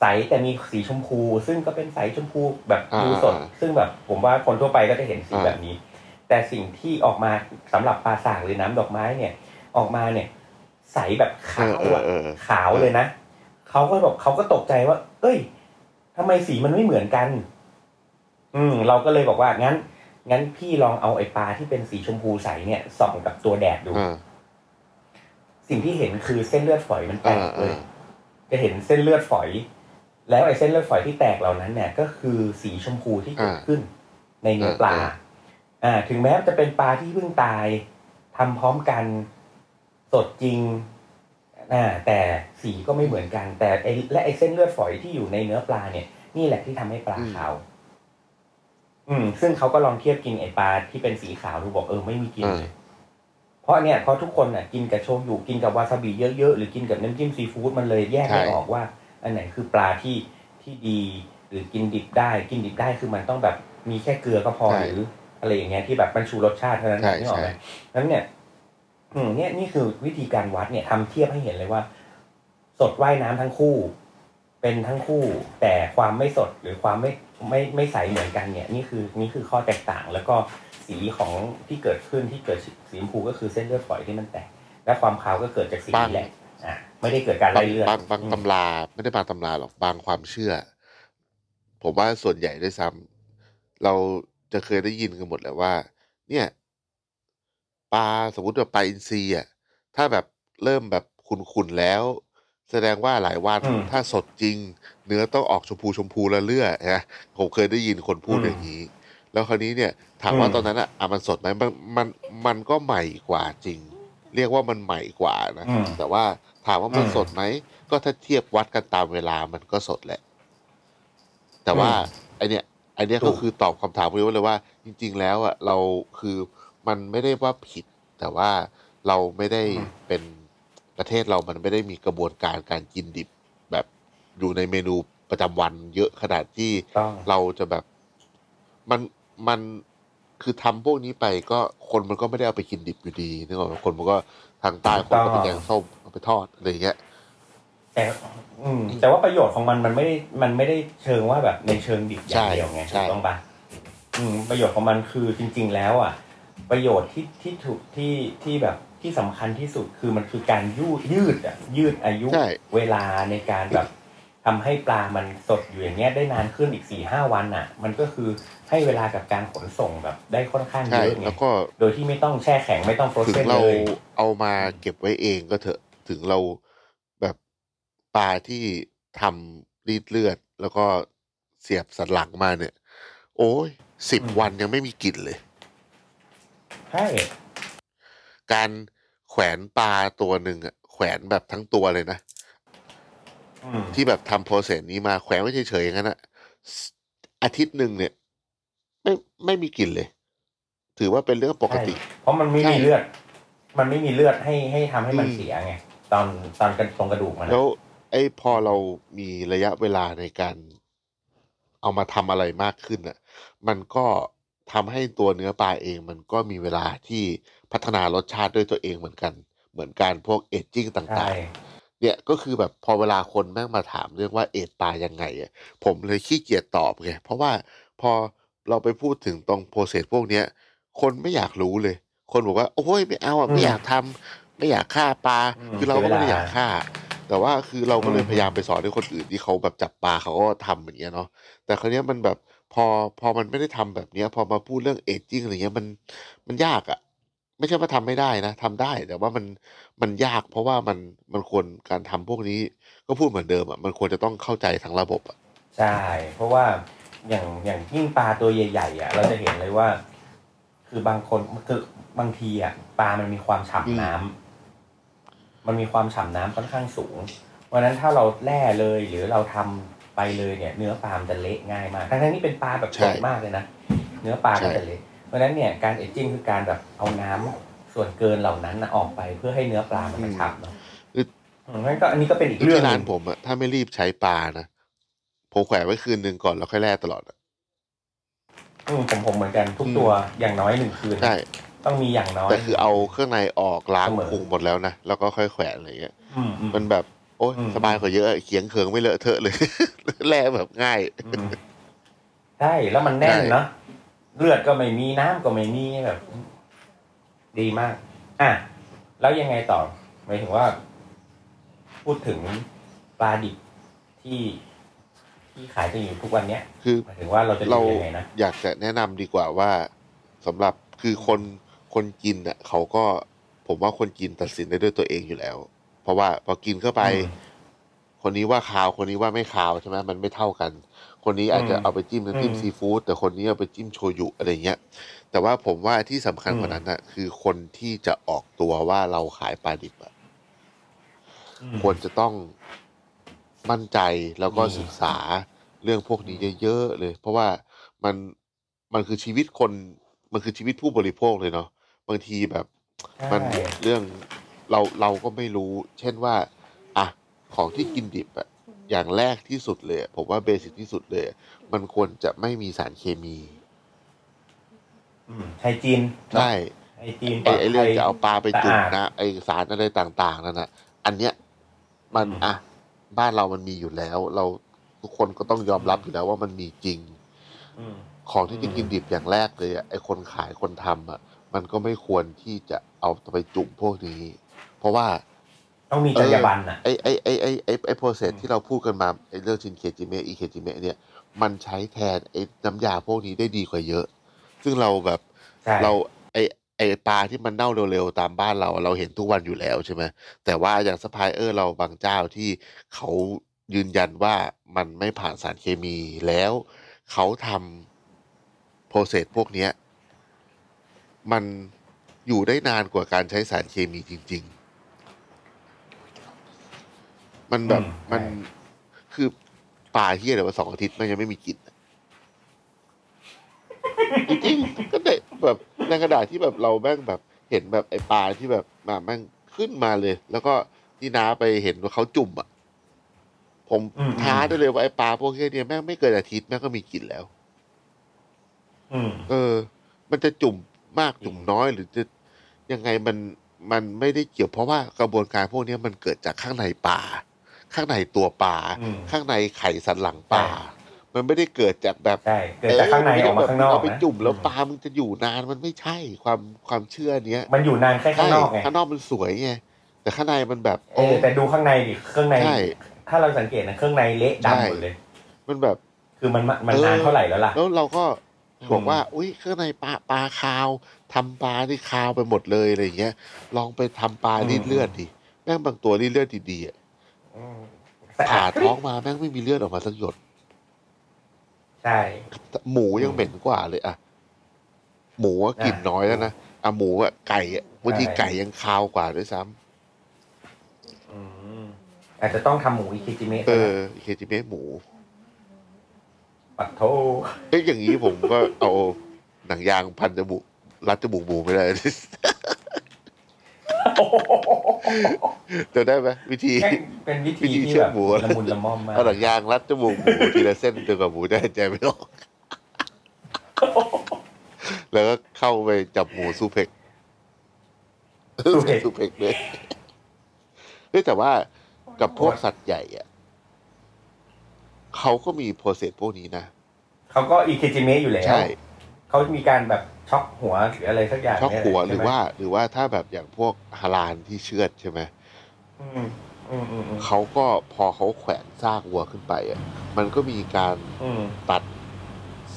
ใสแต่มีสีชมพู ซึ่งก็เป็นใสชมพูแบบอ่าดูสดอ่าซึ่งแบบผมว่าคนทั่วไปก็จะเห็นสีอ่าแบบนี้ แต่สิ่งที่ออกมาสำหรับปลาสากหรือน้ำดอกไม้เนี่ย ออกมาเนี่ย ใสแบบเอขาวอเอออะเออขาวเลยนะเขาก็บอกเขาก็ตกใจว่า เอ้ยทำไมสีมันไม่เหมือนกัน อืม เราก็เลยบอกว่างั้น งั้นพี่ลองเอาไอ้ปลาที่เป็นสีชมพูใสเนี่ยส่องกับตัวแดดดูอ่าสิ่งที่เห็นคือเส้นเลือดฝอยมันแตกอ่าเลยอ่าจะเห็นเส้นเลือดฝอย แล้วไอ้เส้นเลือดฝอยที่แตกเหล่านั้นเนี่ยก็คือสีชมพูที่เกิดขึ้น ในเนื้อปลา อ่าอ่าถึงแม้จะเป็นปลาที่เพิ่งตายทำพร้อมกันสดจริงอ่าแต่สีก็ไม่เหมือนกัน แต่ไอ้และไอ้เส้นเลือดฝอยที่อยู่ในเนื้อปลาเนี่ย นี่แหละที่ทำให้ปลาอืมขาว อืมซึ่งเขาก็ลองเทียบกินไอ้ปลาที่เป็นสีขาวดูบอกเออไม่มีกลินอ่าเลยเพราะเนี่ยเพราะทุกคนน่ะกินกับโชยุกินกับวาซาบิเยอะๆหรือกินกับน้ำจิ้มซีฟู้ดมันเลยแยกไม่ใช่ ออกว่า อันไหนคือปลาที่ที่ดี หรือกินดิบได้ กินดิบได้คือมันต้องแบบมีแค่เกลือก็พอใช่หรืออะไรอย่างเงี้ยที่แบบมันชูรสชาติเท่านั้นใช่นี่ออกไหมใช่นั้นเนี่ย อืม เนี่ยนี่คือวิธีการวัดเนี่ยทำเทียบให้เห็นเลยว่า สดว่ายน้ำทั้งคู่ เป็นทั้งคู่ แต่ความไม่สดหรือความไม่ ไม่ไม่ใสเหมือนกันเนี่ยนี่คือนี่คือข้อแตกต่าง แล้วก็สีของที่เกิดขึ้นที่เกิดสีชมพูก็คือเส้นเลือดฝอยที่มันแตก และความขาวก็เกิดจากสีบางนี้แหละอะไม่ได้เกิดการบางไล่เลือดบางบางอืมตำราไม่ได้บางตำราหรอกบางความเชื่อ ผมว่าส่วนใหญ่ด้วยซ้ำเราจะเคยได้ยินกันหมดแหละว่า เนี่ยปลาสมมติว่าปลาอินทรีอะถ้าแบบเริ่มแบบขุนๆแล้ว แสดงว่าหลายวันอืมถ้าสดจริง เนื้อต้องออกชมพูชมพูละเลื่อนะผมเคยได้ยินคนพูดอืมอย่างนี้ แล้วคราวนี้เนี่ยถามว่าอืมตอนนั้นอะอะมันสดไหมมันมันมันก็ใหม่กว่าจริง เรียกว่ามันใหม่กว่านะอืมแต่ว่าถามว่ามันอืมสดไหมก็ถ้าเทียบวัดกันตามเวลามันก็สดแหละ แต่ว่าอืมไอเนี้ยไอเนี้ยถูก็กคือตอบคำถามนี้ไว้เลยว่า จริง ๆ แล้วอะเราคือมันไม่ได้ว่าผิด แต่ว่าเราไม่ได้เป็นประเทศเรามันไม่ได้มีกระบวนการการกินดิบแบบ อยู่ในเมนูประจำวัน เยอะขนาดที่ต้องเราจะแบบมันมันคือทำพวกนี้ไปก็คนมันก็ไม่ได้เอาไปกินดิบอยู่ดีนึกออกไหมคนมันก็ทางใต้คนก็ไปแกงส้มเอาไปทอดอะไรอย่างเงี้ยแต่อืม แต่ว่าประโยชน์ของมันมันไม่ได้มันไม่ได้เชิงว่าแบบในเชิงดิบอย่างเดียวไงใช่ถูกต้องปะอืม ประโยชน์ของมันคือจริง ๆ แล้วอะ ประโยชน์ที่ที่ถูกที่ที่แบบที่สำคัญที่สุดคือมันคือการยืดยืดอะยืดอายุใช่เวลาในการแบบ ทำให้ปลามันสดอยู่อย่างเงี้ยได้นานขึ้นอีกสี่ห้าวันอะ มันก็คือให้เวลากับการขนส่งแบบได้ค่อนข้างเยใช่อะไงแล้วก็โดยที่ไม่ต้องแช่แข็งไม่ต้องโฟรถึเซงนเราเลยเอามาเก็บไว้เองก็เถอะถึงเราแบบปลาที่ทำรีดเลือด แล้วก็เสียบสันหลังมาเนี่ย โอ้ยสิบอืมวันยังไม่มีกลิ่นเลยใช่การแขวนปลาตัวหนึ่งอะแขวนแบบทั้งตัวเลยนะอืม ที่แบบทำโปรเซสนี้มาแขวนไว้เฉยๆอย่างนั้นอะอาทิตย์หนึ่งเนี่ย ไม่ไม่มีกลิ่นเลย ถือว่าเป็นเรื่องปกติใช่เพราะมันไม่ใช่มีเลือด มันไม่มีเลือดให้ให้ทำให้มันอืมเสียไงตอนตอนกันตรงกระดูกมันอะแล้วไอ้พอเรามีระยะเวลาในการ เอามาทำอะไรมากขึ้นอะ มันก็ทำให้ตัวเนื้อปลาเอง มันก็มีเวลาที่พัฒนารสชาติด้วยตัวเองเหมือนกัน เหมือนการพวกเอจจิ้งต่ใช่างๆ เนี่ยก็คือแบบพอเวลาคนแม่งมาถามเรื่องว่าเอจปลายังไงอะผมเลยขี้เกียจตอบไงเพราะว่าพอเราไปพูดถึงตรงโปรเซสพวกเนี้ย คนไม่อยากรู้เลย คนบอกว่าโอ้ยไม่เอาอะไม่อยากทำไม่อยากฆ่าปลาอืมคือเราก็ไม่ได้เสียเวลาอยากฆ่า แต่ว่าคือเราก็เลยอืมพยายามไปสอนให้คนอื่นที่เขาแบบจับปลาเขาก็ทำอย่างเงี้ยเนาะแต่คราวเนี้ยมันแบบพอพอมันไม่ได้ทำแบบเนี้ย พอมาพูดเรื่องเอจจิ้งอะไรเงี้ยมันมันยากอะ ไม่ใช่ว่าทำไม่ได้นะทำได้ แต่ว่ามันมันยากเพราะว่ามันมันควรการทำพวกนี้ ก็พูดเหมือนเดิมอะมันควรจะต้องเข้าใจทั้งระบบอะใช่ เพราะว่าอย่างอย่างยิ่งปลาตัวใหญ่ๆอะเราจะเห็นเลยว่า คือบางคนคือบางทีอะปลามันมีความอืมฉ่ำน้ำมันมีความฉ่ำน้ำค่อนข้างสูงเพราะฉะนั้นถ้าเราแล่เลยหรือเราทำไปเลยเนี่ย เนื้อปลามันจะเละง่ายมากทั้งๆที่เป็นปลาแบบสดมากเลยนะเนื้อปลาก็จะเละ เพราะฉะนั้นเนี่ยการเอจจิ้งคือการแบบเอาน้ำส่วนเกินเหล่านั้นนะออกไปเพื่อให้เนื้อปลามันกระชับเนาะคืออืมงั้นก็อันนี้ก็เป็นอีกคือเรื่องที่หร้านึ่นงผมอะถ้าไม่รีบใช้ปลานะผมแขวนไว้คืนหนึ่งก่อนแล้วค่อยแล่ตลอดอะอืมผมผมเหมือนกันทุกอืมตัวอย่างน้อยหนึ่งคืนใช่ต้องมีอย่างน้อยแต่คือเอาเครื่องในออกล้างเสมอพุงหมดแล้วนะแล้วก็ค่อยแขวนอะไรเงี้ยอืมอืมมันแบบ โอ้ยอืมสบายกว่าเยอะเขียงเขิงไม่เลอะเทอะเลยแล่แบบง่ายอืมใช่แล้วมันแน่นใช่เนาะ เลือดก็ไม่มีน้ำก็ไม่มีแบบ ดีมาก อะแล้วยังไงต่อหมายถึงว่า พูดถึงปลาดิบที่ที่ขายกันอยู่ทุกวันเนี้ยคือหมายถึงว่าเราจะเราดูยังไงนะอยากจะแนะนำดีกว่าว่าสำหรับคือคนคนกินอะเขาก็ผมว่าคนกินตัดสินได้ด้วยตัวเองอยู่แล้ว เพราะว่าพอกินเข้าไปอืมคนนี้ว่าคาวคนนี้ว่าไม่คาวใช่ไหมมันไม่เท่ากัน คนนี้อาจจะอืมเอาไปจิ้มน้ำจิ้มอืมซีฟู้ดแต่คนนี้เอาไปจิ้มโชยุอะไรเงี้ย แต่ว่าผมว่าที่สำคัญอืมกว่านั้นน่ะคือคนที่จะออกตัวว่าเราขายปลาดิบอะอืมควรจะต้องมั่นใจแล้วก็อืมศึกษาเรื่องพวกนี้เยอะๆเลย เพราะว่ามันมันคือชีวิตคนมันคือชีวิตผู้บริโภคเลยเนาะบางทีแบบ มันใช่เรื่องเราเราก็ไม่รู้ เช่นว่า อะ ของที่กินดิบอะ อย่างแรกที่สุดเลยอะผมว่าเบสิกที่สุดเลยอะมันควรจะไม่มีสารเคมีอืมไฮจีนใช่ไฮจีนปไอลอดไอเรื่องภัยจะเอาปลาไปจุ่มสะอาดนะไอสารอะไรต่าง ๆนั่นนะอันเนี้ยมันอืมอะบ้านเรามันมีอยู่แล้ว เราทุกคนก็ต้องยอมรับอยู่แล้วว่ามันมีจริงอืมของที่จะอืมกินดิบอย่างแรกเลยอะไอคนขายคนทำอะ มันก็ไม่ควรที่จะเอาไปจุ่มพวกนี้ เพราะว่า ต้องมีจรรยาบรรณอะไอไอไอไอไอไอ process อืมที่เราพูดกันมาไอเรื่องชินเคจิเมะอิเคจิเมะเนี่ย มันใช้แทนไอน้ำยาพวกนี้ได้ดีกว่าเยอะ ซึ่งเราแบบใช่เราไอไอปลาที่มันเน่าเร็วๆตามบ้านเราเราเห็นทุกวันอยู่แล้วใช่ไหมแต่ว่าอย่างสปายเออร์เราบางเจ้าที่เขายืนยันว่ามันไม่ผ่านสารเคมีแล้ว เขาทำโปรเซสพวกเนี้ยมันอยู่ได้นานกว่าการใช้สารเคมีจริง ๆ มันแบบอืมมันใช่คือปลาเฮียเดี๋ยวว่าสองอาทิตย์มันยังไม่มีกลิ่นอะจริงๆก็ได้แบบในกระดาษที่แบบเราแม่งแบบเห็นแบบไอปลาที่แบบมาแม่งขึ้นมาเลย แล้วก็ที่น้าไปเห็นว่าเขาจุ่มอะ ผมอืม ท้าได้เลยว่าไอปลาพวกเนี้ยแม่งไม่เกินอาทิตย์แม่งก็มีกลิ่นแล้ว อืม เออ มันจะจุ่มมากจุ่มน้อยหรือจะยังไงมันมันไม่ได้เกี่ยวเพราะว่ากระบวนการพวกเนี้ยมันเกิดจากข้างในปลา ข้างในตัวปลาอืม ข้างในไข่สันหลังปลาใช่มันไม่ได้เกิดจากแบบ ใช่เกิดจากข้างในออกมาข้างนอกเอาไปนะจุ่มแล้วปลามันจะอยู่นานมันไม่ใช่ความความเชื่อเนี้ยมันอยู่นานแค่ข้างนอกไงใช่ข้างนอกมันสวยไงแต่ข้างในมันแบบเออแต่ดูข้างในดิเครื่องใน ใช่ถ้าเราสังเกตนะเครื่องในเละใช่ ดำหมดเลย มันแบบ คือมันมันเออ นานเท่าไหร่แล้วล่ะ แล้วเราก็บอกอืมว่า อุ้ยข้างในปลาปลาคาวทำปลาที่คาวไปหมดเลยอะไรอย่างเงี้ย ลองไปทำปลารีดเลือดดิแม่งบางตัวรีดเลือดดีๆอะอืมสะอา ผ่าดท้องมาแม่งไม่มีเลือดออกมาสักหยด ใช่ หมูยังเหม็นกว่าเลยอะหมูอะกลิ่นอะน้อยแล้วนะอะหมูอะไก่อะบางทีใช่ไก่ยังคาวกว่าด้วยซ้ำอืมอาจจะต้องทำหมูอิคิจิเมะเออเคจิเมะหมูปัดโทเอ้ยอย่างนี้ผมก็เอาหนังยางพันจมูกรัดจมูกหมูไม่ได้ จะได้ไหมวิธีแม่งเป็นวิธีวิธีที่เชื่อแบบหมูละมุนละม่อมมากเอาหนังยางรัดจมูกหมูทีละเส้นจนกว่าหมูได้หายใจไม่ออกแล้วก็เข้าไปจับหมูซูเพกซูเพกซูเพกเลยเฮ้ยแต่ว่ากับพวกสัตว์ใหญ่อะเขาก็มีโปรเซสพวกนี้นะเขาก็อิคิจิเมะอยู่แล้วใช่ เขามีการแบบช็อกหัวหรืออะไรสักอย่างช็อกหัวหเนี่ยรือว่า หรือว่าถ้าแบบอย่างพวกฮาลานที่เชือดใช่ไหมอืมอืมอืมอืมเขาก็พอเขาแขวนซากวัวขึ้นไปอะ มันก็มีการอืมตัด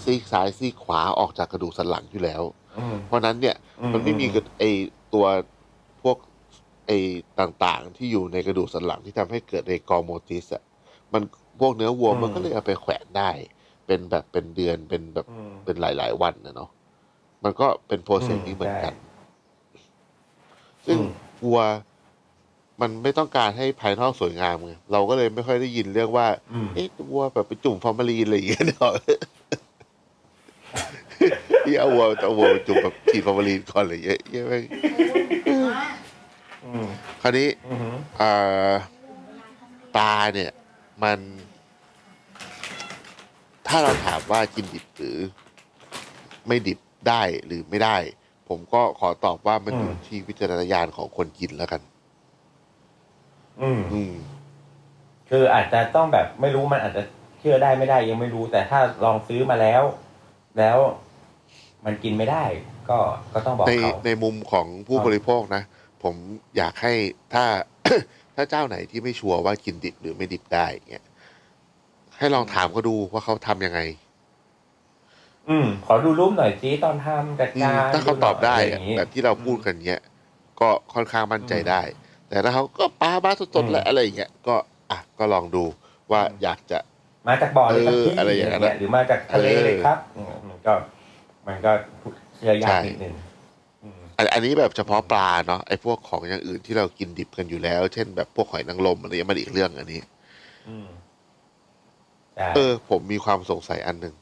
ซีกซ้ายซีกขวาออกจากกระดูกสันหลังอยู่แล้วอืมเพราะฉะนั้นเนี่ยอืมมันไม่มีกระไอตัวพวกไอต่างๆ ที่อยู่ในกระดูกสันหลังที่ทำให้เกิด rigor mortis อะ มันพวกเนื้อวัวมันก็เลยเอาไปแขวนได้ เป็นแบบเป็นเดือนเป็นแบบอืม เป็นหลาย ๆ วันนะเนาะมันก็เป็น process นี้เหมือนกัน ซึ่งอืมวัวมันไม่ต้องการให้ภายนอกสวยงามไงเราก็เลยไม่ค่อยได้ยินเรื่องว่า อืม เอ๊ะวัวแบบไปจุ่มฟอร์มาลีนอะไรอย่างเงี้ยเนาะ ที่เอาวัวเอาวัวไปจุ่มแบบฉีดฟอร์มาลีนก่อนอะไรอย่างเงี้ยเหี้ยแม่งอืมคราวนี้ อืมเอ่อปลาเนี่ย มัน ถ้าเราถามว่ากินดิบหรือไม่ดิบได้หรือไม่ได้ ผมก็ขอตอบว่ามันอยู่ที่วิจารณญาณของคนกินแล้วกัน อืม อืม คืออาจจะต้องแบบไม่รู้มันอาจจะเชื่อได้ไม่ได้ยังไม่รู้ แต่ถ้าลองซื้อมาแล้ว แล้วมันกินไม่ได้ ก็ก็ต้องบอกในเขาในมุมของผู้ครับบริโภคนะผมอยากให้ถ้าถ้าเจ้าไหนที่ไม่ชัวร์ว่ากินดิบหรือไม่ดิบได้เงี้ย ให้ลองถามเขาดูว่าเขาทำยังไง อืม ขอดูรูปหน่อยสิตอนทำจัดอืมการถ้าเขาตอบได้ะรอะย่างงี้แบบที่เราพูดกันเนี้ย ก็ค่อนข้างมั่นใจได้ แต่ถ้าเขาก็ปลาบ้าสดๆและอะไรอย่างเงี้ยก็อะก็ลองดูว่าอยากจะมาจากบ่อเลยครับเออพี่อะไรอย่างนั้นเงี้ยหรือมาจากทะเลเออเลยครับอืมมันก็ มันก็เชื่อยากใช่นิดนึงอืมอันอันนี้แบบเฉพาะปลาเนาะไอ้พวกของอย่างอื่นที่เรากินดิบกันอยู่แล้ว เช่นแบบพวกหอยนางรมอะไรเงี้ยมันอีกเรื่องอันนี้อืมใช่ เออ ผมมีความสงสัยอันหนึ่ง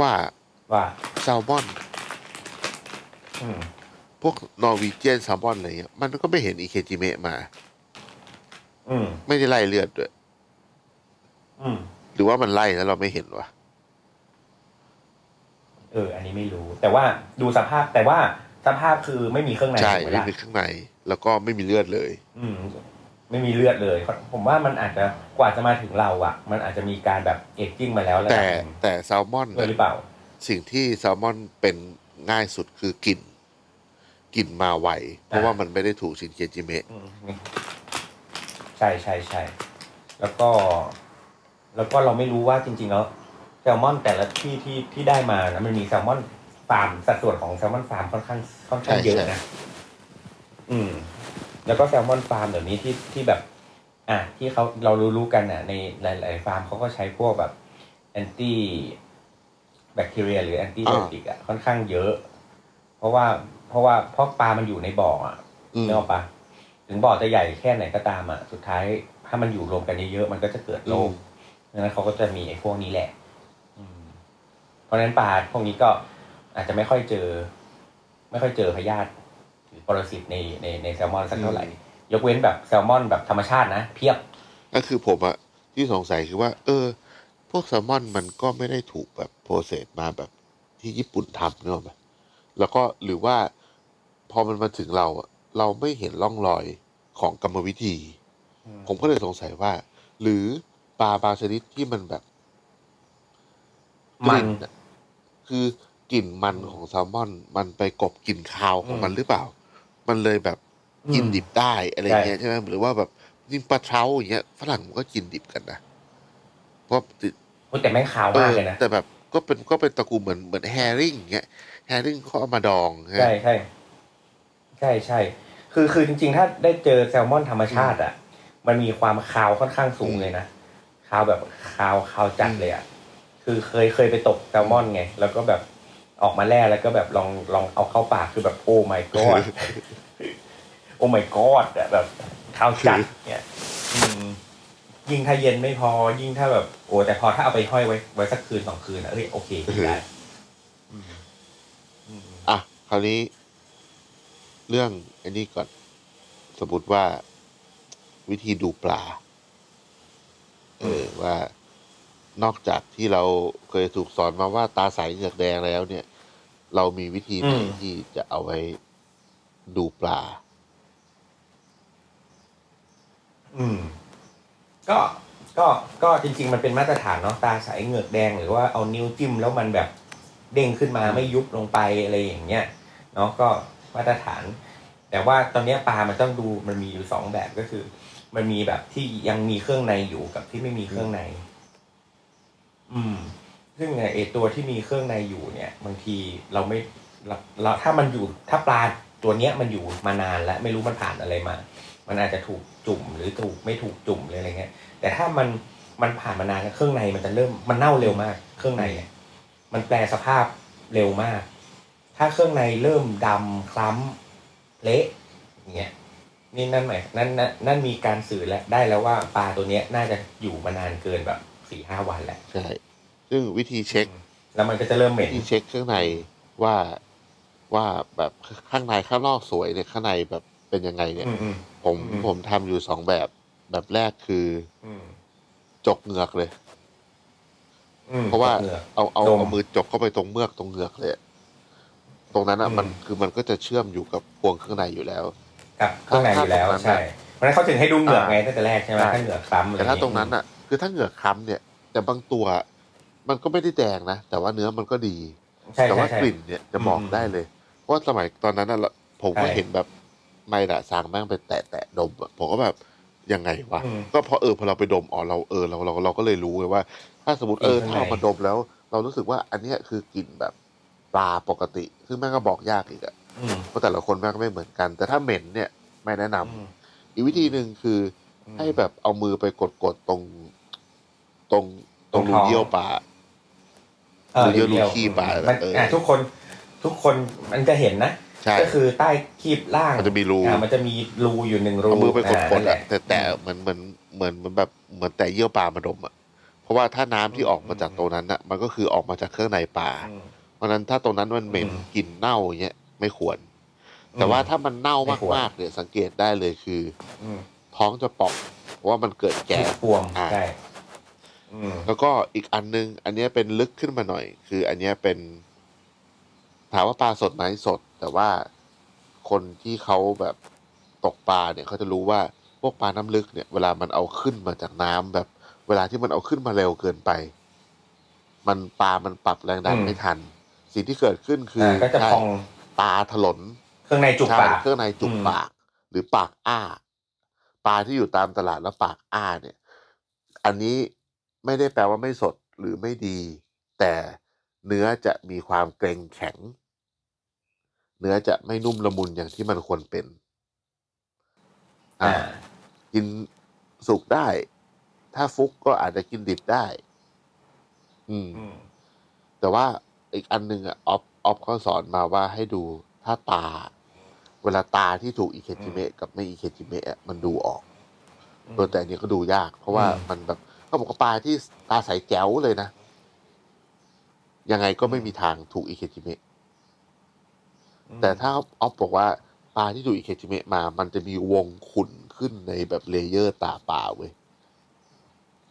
ว่าว่าแซลมอน อืมพวกนอร์วีเจียนแซลมอนอะไรเงี้ยมันก็ไม่เห็นอีเคจิเมะมา อืมไม่ได้ไล่เลือดด้วย อืมหรือว่ามันไล่แล้วเราไม่เห็นวะเออ อันนี้ไม่รู้ แต่ว่าดูสภาพแต่ว่าสภาพคือไม่มีเครื่องในใช่ถูกไหมไม่ล่ะมีข้างใน แล้วก็ไม่มีเลือดเลย อืม ไม่มีเลือดเลย ผมว่ามันอาจจะกว่าจะมาถึงเราอะมันอาจจะมีการแบบเอจจิ้งมาแล้วระแต่ดับหนึ่งแต่แซลมอนด้วยหรือเปล่า สิ่งที่แซลมอนเป็นง่ายสุดคือกลิ่นกลิ่นมาไวเพราะว่ามันไม่ได้ถูกชินเคจิเมะอืมใช่ใช่ใช่แล้วก็ แล้วก็เราไม่รู้ว่าจริง ๆ แล้วแซลมอนแต่ละที่ที่ที่ได้มานะมันมีแซลมอนฟาร์มสัดส่วนของแซลมอนฟาร์มค่อนข้างค่อนข้างใช่เยอะใช่นะอืม แล้วก็แซลมอนฟาร์มเดี๋ยวนี้ที่ที่แบบ อะที่เขาเรารู้รู้ๆกันอะในหลายๆฟาร์มเขาก็ใช้พวกแบบ antiแบคทีเรีย หรือแอนตี้ไบโอติกอะค่อนข้างเยอะ เพราะว่าเพราะว่าเพราะปลามันอยู่ในบ่ออะอืมนึกออกปะถึงบ่อจะใหญ่แค่ไหนก็ตามอะสุดท้ายถ้ามันอยู่รวมกันเยอะๆมันก็จะเกิดโรคดังนั้นเขาก็จะมีไอ้พวกนี้แหละอืมเพราะฉะนั้นปลาพวกนี้ก็อาจจะไม่ค่อยเจอ ไม่ค่อยเจอพยาธิหรือ ปรสิตในในในแซลมอนสักเท่าไหร่ ยกเว้นแบบแซลมอนแบบธรรมชาตินะ เพียบ ก็คือผมอะที่สงสัยคือว่า เออ พวกแซลมอนมันก็ไม่ได้ถูกแบบโปรเซสมาแบบที่ญี่ปุ่นทำเนกอะไหมแล้วก็หรือว่าพอมันมาถึงเราอะเราไม่เห็นร่องรอยของกรรมวิธี ผมก็เลยสงสัยว่า หรือปลาบางชนิดที่มันแบบมันกลิ่อะคือกลิ่นมันของแซลมอน มันไปกลบกลิ่นคาวของมันหรือเปล่า มันเลยแบบกินดิบได้อะไรเงี้ยใช่ไหมหรือว่าแบบจริงปลาเท้าอย่างเงี้ยฝรั่งมันก็กินดิบกันนะเพราะติดโอ้ยแต่แม่งขาวเอมากอเลยนะแต่แบบก็เป็นก็เป็นตระกูลเหมือนเหมือนแฮริ่งอย่างเงี้ยแฮริ่งเขาเอามาดองใช่ไหมใช่ใช่ใช่ใช่คือคือจริงๆ ถ้าได้เจอแซลมอนธรรมชาติอะ มันมีความคาวค่อนข้างสูงเลยนะคาวแบบคาวคาวจัดเลยอะคือเคยเคยไปตกแซลมอนไง แล้วก็แบบ ออกมาแล่แล้วก็แบบลองลองเอาเข้าปากคือแบบโอ้ my god โอ้ my god อะแบบคาวจัดเนี่ยอืมยิ่งถ้าเย็นไม่พอ ยิ่งถ้าแบบโอ้แต่พอถ้าเอาไปห้อยไว้ไว้สักคืนสองคืนอะเอ้ยโอเคกินได้อืมอืมอะคราวนี้ เรื่องอันนี้ก่อน สมมติว่าวิธีดูปลา เออว่า นอกจากที่เราเคยถูกสอนมาว่าตาใสเหงือกแดงแล้วเนี่ย เรามีวิธีไหนอืมที่จะเอาไว้ดูปลา อืม ก็ก็ก็จริง ๆ มันเป็นมาตรฐานเนาะตาใสเหงือกแดง หรือว่าเอานิ้วจิ้มแล้วมันแบบเด้งขึ้นมาไม่ยุบลงไปอะไรอย่างเงี้ยเนาะก็มาตรฐาน แต่ว่าตอนเนี้ยปลามันต้องดูมันมีอยู่สองแบบก็คือ มันมีแบบที่ยังมีเครื่องในอยู่กับที่ไม่มีเครื่องใน อืม ซึ่งไอตัวที่มีเครื่องในอยู่เนี่ย บางทีเราไม่เราเราถ้ามันอยู่ถ้าปลาตัวเนี้ยมันอยู่มานานแล้วไม่รู้มันผ่านอะไรมา มันอาจจะถูกจุ่มหรือถูกไม่ถูกจุ่มหรืออะไรเงี้ย แต่ถ้ามันมันผ่านมานานเครื่องในมันจะเริ่มมันเน่าเร็วมาก เครื่องในเนี่ยมันแปลสภาพเร็วมาก ถ้าเครื่องในเริ่มดำคล้ำเละอย่างเงี้ยนี่นั่นหมายนั่นนั่นนั่นมีการสื่อแล้วได้แล้วว่าปลาตัวเนี้ยน่าจะอยู่มานานเกินแบบ สี่ห้าวันแหละใช่ซึ่งวิธีเช็ค แล้วมันก็จะเริ่มเหม็นที่เช็คข้างในว่าว่าแบบข้างในข้างนอกสวยเนี่ยข้างในแบบเป็นยังไงเนี่ยอืมอืมผมอืมผมทำอยู่สองแบบแบบแรกคืออืมจกเหงือกเลยอืมเพราะว่าตกเหงือกเอาเอาดมเอามือจกเข้าไปตรงเมือกตรงเหงือกเลย ตรงนั้นอะอืมมันคือมันก็จะเชื่อมอยู่กับพวงข้างในอยู่แล้วกับเครื่องในอยู่แล้วถ้าตรงนั้นใช่เพราะฉะนั้นเขาถึงให้ดูเหงือกไงอ่าตั้งแต่แรกใช่ไหมใช่ถ้าเหงือกคล้ำอะไรแต่ถ้าอย่ตรงนั้นอะ คือถ้าเหงือกค้ำเนี่ย แต่บางตัวมันก็ไม่ได้แดงนะ แต่ว่าเนื้อมันก็ดี ใช่แต่ใช่ว่าใช่ กลิ่นเนี่ยจะบอกอืมได้เลย เพราะว่าสมัยตอนนั้นน่ะเราผมก็ใช่เห็นแบบไม่ละสางแม่งไปแตะแตะดมอะผมก็แบบยังไงวะ อืมก็พอเออพอเราไปดมอ๋อเราเออเราเราเราก็เลยรู้เลยว่า ถ้าสมมติกลิ่เอนอข้างถ้าเอาในมาดมแล้ว เรารู้สึกว่าอันเนี้ยคือกลิ่นแบบปลาปกติ ซึ่งแม่งก็บอกยากอีกอะอืมเพราะแต่ละคนแม่งก็ไม่เหมือนกัน แต่ถ้าเหม็นเนี่ยไม่แนะนำอืม อีกวิธีหนึ่งคืออให้แบบเอามือไปกดกดๆตรง ตรงตรงตรงรูท้องเยี่ยวปลาเออหรือเยอะดียวรูขี้ปลามันเอออ่อะทุกคนทุกคนมันจะเห็นนะใช่ก็คือใต้คีบล่างมันจะมีรูอ่ามันจะมีรูอยู่หนึ่งรูเอามือไปกดกดนั่นแหอะแต่แต่เหมือนเหมือนเหมือนเหมือนแบบเหมือนแต่เยี่ยวปลามาดมอะเพราะว่าถ้าน้ำที่อืมออกมาจากตรงนั้นอะมันก็คือออกมาจากเครื่องในปลาอืมเพราะฉะนั้นถ้าตรงนั้นมันเหม็นอืมกลิ่นเน่าอย่างเงี้ยไม่ควร แต่ว่าถ้ามันเน่าไม่ควรมากๆเนี่ยสังเกตได้เลยคืออืมท้องจะป่องเพราะว่ามันเกิดแก๊สบวมอ่าใช่ อืมแล้วก็อีกอันนึง อันเนี้ยเป็นลึกขึ้นมาหน่อย คืออันเนี้ยเป็น ถามว่าปลาสดไหมสด แต่ว่าคนที่เขาแบบตกปลาเนี่ยเขาจะรู้ว่าพวกปลาน้ำลึกเนี่ยเวลามันเอาขึ้นมาจากน้ำแบบ เวลาที่มันเอาขึ้นมาเร็วเกินไป มันปลามันปรับแรงดันอืมไม่ทัน สิ่งที่เกิดขึ้นคืออ่าก็จะใช่พองปลาถลนเครื่องในจุกใช่ปากเครื่องในจุกอืมปาก หรือปากอ้า ปลาที่อยู่ตามตลาดแล้วปากอ้าเนี่ย อันนี้ ไม่ได้แปลว่าไม่สดหรือไม่ดี แต่เนื้อจะมีความเกร็งแข็ง เนื้อจะไม่นุ่มละมุนอย่างที่มันควรเป็น อ่าอ่ากินสุกได้ ถ้าฟลุกก็อาจจะกินดิบได้อืมอืม แต่ว่าอีกอันหนึ่งอะออฟออฟเขาสอนมาว่าให้ดูถ้าตา เวลาตาที่ถูกอิเคจิเมะกับไม่อิเคจิเมะอะมันดูออกเออแต่อันนี้ก็ดูยาก เพราะว่าอืมมันแบบ เขาบอกว่าปลาที่ตาใสแจ๋วเลยนะ ยังไงก็ไม่มีทางถูกอิเคจิเมะแต่ถ้าออฟบอกว่าปลาที่ถูกอิเคจิเมะมา มันจะมีวงขุ่นขึ้นในแบบ layer ตาปลาเว้ย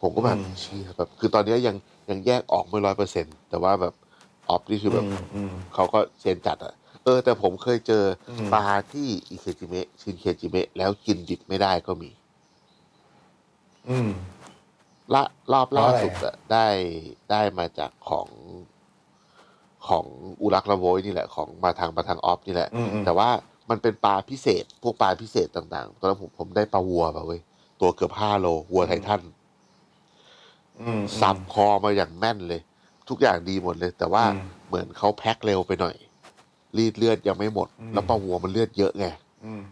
ผมก็แบบอืมเชี่ยแบบ คือตอนนี้ยังยังแยกออกไม่ร้อยเปอร์เซ็นต์แต่ว่าแบบออฟนี่คือแบบมอืมเขาก็เซียนจัดอะเออ แต่ผมเคยเจออมปลาที่อิเคจิเมะชินเคจิเมะแล้วกินดิบไม่ได้ก็มี อืม ละรอบล่าเพราะอะไรสุดอะได้ได้มาจากของของอุรักละโวยนี่แหละของมาทางมาทางออฟนี่แหละอืมอืมแต่ว่ามันเป็นปลาพิเศษ พวกปลาพิเศษต่างๆ ตอนนั้นผมผมได้ปลาวัวมาเว้ยตัวเกือบห้าโลวัวไททันอืมสับคอมาอย่างแม่นเลย ทุกอย่างดีหมดเลย แต่ว่าอืมเหมือนเขาแพ็คเร็วไปหน่อย รีดเลือดยังไม่หมดอืมแล้วปลาวัวมันเลือดเยอะไงอืม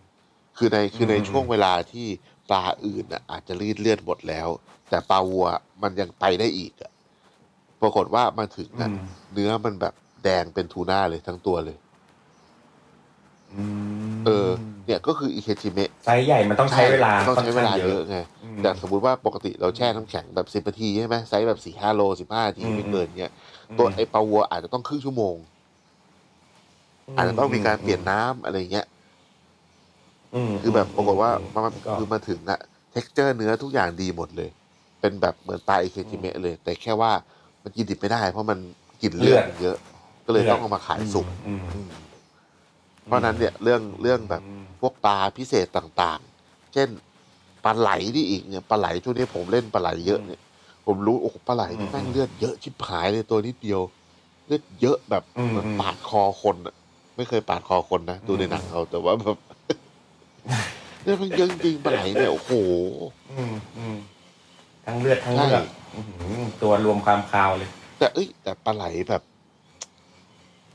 คือในคือในอืมช่วงเวลาที่ ปลาอื่นน่ะอาจจะรีดเลือดหมดแล้ว แต่ปลาวัวมันยังไปได้อีกอะปรากฏว่ามาถึงอืน่ะมเนื้อมันแบบแดงเป็นทูน่าเลยทั้งตัวเลยอืมเออ เนี่ยก็คืออิเคจิเมะไซส์ใหญ่มันต้องใช้เวลาต้องใช้เวลาค่นข้างเยอะไงอืมอย่างสมมุติว่าปกติเราแช่น้ำแข็งแบบสิบนาทีใช่ไหมไซส์แบบสี่ห้าโลสิบห้านาทีอืมไม่เกินเนี่ยตัวไอปลาวัวอาจจะต้องครึ่งชั่วโมงอาจจะต้องมีการเปลี่ยนน้ำอะไรเงี้ยม คือแบบปรากฏว่ามันมันก็คือมาถึงอะ texture เนื้อทุกอย่างดีหมดเลย เป็นแบบเหมือนปลาอิเคจิเมะเลย แต่แค่ว่ามันกินดิบไม่ได้ เพราะมันกลิ่นเลือดเยอะ ก็เลยต้องเอามาขายสุกอืมอืมเพราะฉะนั้นเนี่ยเรื่องเรื่องแบบอืมพวกปลาพิเศษต่างๆ เช่นปลาไหลนี่อีกเนี่ยปลาไหลช่วงนี้ผมเล่นปลาไหลเยอะเนี่ย ผมรู้โอ้โหปลาไหลนี่แม่งเลือดเยอะชิบหายเลยตัวนิดเดียว เลือดเยอะแบบอืมเหมือนปาดคอคนอะไม่เคยปาดคอคนนะดูในหนังเขาแต่ว่าแบบ เนี่ยมันเยอะจริงปลาไหลเนี่ยโอ้โห อืมอืมทั้งเลือดทั้งเลือใช่ดอื้อหือตัวรวมความคาวเลย แต่เอ้ยแต่ปลาไหลแบบ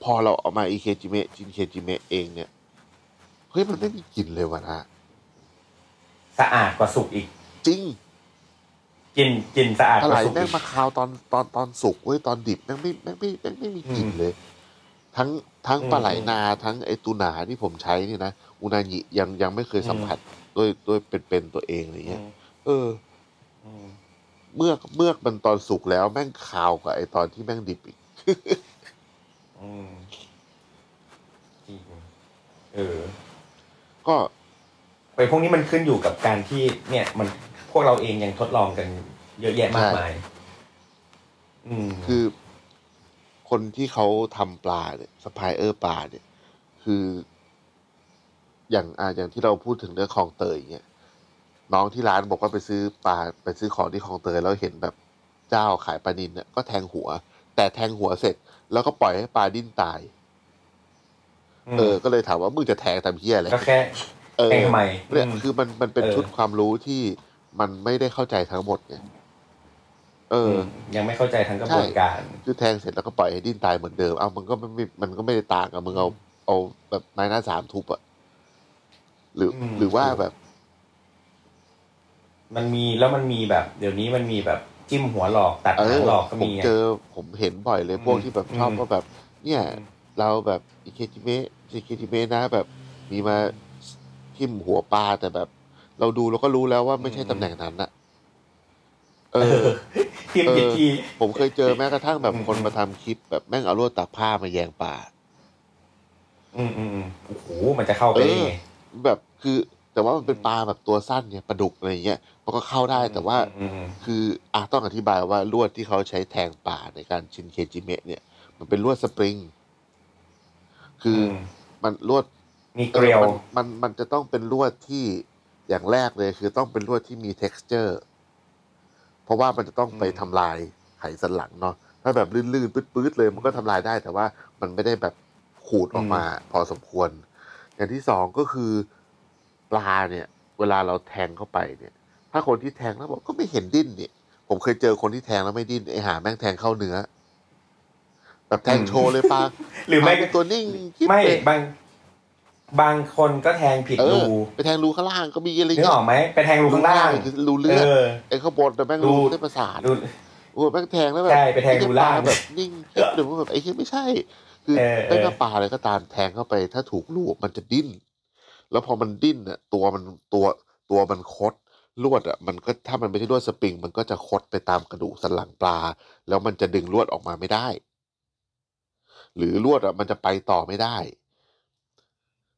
พอเราเอามาอีเคจิเมะจินเคจิเมะเองเนี่ยเฮ้ยมันไม่มีกลิ่นเลยวะนะสะอาดกว่าสุกอีกจริงกินกินสะอาดปลากไหลว่าสุกแม่อีงก มาคาวตอนตอนตอนสุกเว้ยตอนดิบแม่งไม่แม่งไม่แม่งไม่มีกลิ่นอืมเลย ทั้งทั้งอืม ปลาไหลนาทั้งไอตูหนาที่ผมใช้นี่นะ อุนางิยังยังไม่เคยสัมผัสด้วยด้วยเป็นเป็นตัวเองอะไรเงี้ย เอออืมเมือกเมือกมันตอนสุกแล้วแม่งคาวกว่าไอตอนที่แม่งดิบอีกอืมจริงเออ ก็ไปพวกนี้มันขึ้นอยู่กับการที่ เนี่ย มันพวกเราเองยังทดลองกัน เยอะแยะมากมายอืมคือ คนที่เขาทำปลาเนี่ยสปายเออร์ปลาเนี่ย คือ อย่างอ่าอย่างที่เราพูดถึงเรื่องคลองเตยอย่างเงี้ยน้องที่ร้านบอกว่าไปซื้อปลาไปซื้อของที่คลองเตยแล้วเห็นแบบเจ้าขายปลานินเนี่ยก็แทงหัว แต่แทงหัวเสร็จ แล้วก็ปล่อยให้ปลาดิ้นตาย เออ ก็เลยถามว่ามึงจะแทงทำเพี้ยอะไรก็แค่เออแทงทำไมเนี่ยอืมคือมันมันเป็นเออชุดความรู้ที่มันไม่ได้เข้าใจทั้งหมดไงเออมยังไม่เข้าใจทั้งกระบวนการคือแทงเสร็จแล้วก็ปล่อยให้ดิ้นตายเหมือนเดิม เอามันก็ไม่ไม่มันก็ไม่ได้ต่างกับมึงเอาเอาแบบไม้หน้าสามทุบอะ หรืออมหรือว่าแบบ มันมีแล้วมันมีแบบ เดี๋ยวนี้มันมีแบบจิ้มหัวหลอกตัดเอหางอหลอกก็ผมมีไงเจอผมเห็นบ่อยเลยพวกอืมที่แบบชอบอืมว่าแบบ เนี่ยอืมเราแบบอิเคจิเมะอิเคจิเมะนะ แบบมีมาทิ่มหัวปลาแต่แบบ เราดูเราก็รู้แล้วว่าไม่ใช่ตำแหน่งนั้นอะเอเอออทิมผิดทีผมเคยเจอแม้กระทั่งแบบอืมคนมาทำคลิปแบบแม่งเอาลวดตากผ้ามาแยงปลาอืมอืมอืมโอ้โหมันจะเข้าไปได้ไงแบบ คือแต่ว่ามันเป็นปลาแบบตัวสั้นเนี่ยปลาดุกอะไรเงี้ยมันก็เข้าได้แต่ว่าอืมอืมคืออะต้องอธิบายว่าลวดที่เขาใช้แทงปลาในการชินเคจิเมะเนี่ย มันเป็นลวดสปริง คืออมมันลวดมีเกลียวออมันมันมันจะต้องเป็นลวดที่อย่างแรกเลย คือต้องเป็นลวดที่มี texture เพราะว่ามันจะต้องไปอืมทำลายไขสันหลังเนาะถ้าแบบลื่นๆปื๊ดๆเลย มันก็ทำลายได้แต่ว่ามันไม่ได้แบบขูดออกมา พอสมควร อย่างที่สองก็คือ ปลาเนี่ย เวลาเราแทงเข้าไปเนี่ย ถ้าคนที่แทงแล้วบอกก็ไม่เห็นดิ้นเนี่ย ผมเคยเจอคนที่แทงแล้วไม่ดิ้นไอหาแม่งแทงเข้าเนื้อแบบแทงโชว์เลยปลาหรือไม่ปลาเป็นตัวนิ่งกิ๊บไม่เลยบางบางคนก็แทงผิดเออรูไปแทงรูข้างล่างก็มีอะไรนึกเงี้อยอกไหมไปแทงรูข้างล่างคือรูเลืเออดอไอ้ข้างบนแต่แม่งรูรูได้ประสาทรูโอ้โหแม่งแทงแล้วแบบใช่ไปแทงรูล่างไอ้ปแบบนิ่งกิ๊บหรือว่าแบบไอ้เหี้ยไม่ใช่ คือเออไม่เออว่าปลาอะไรก็ตามแทงเข้าไป ถ้าถูกลูกมันจะดิ้น แล้วพอมันดิ้นอะตัวมันตัวตัวมันคดลวดอะมันก็ถ้ามันไม่ใช่ลวดสปริง มันก็จะคดไปตามกระดูกสันหลังปลา แล้วมันจะดึงลวดออกมาไม่ได้ หรือลวดอะมันจะไปต่อไม่ได้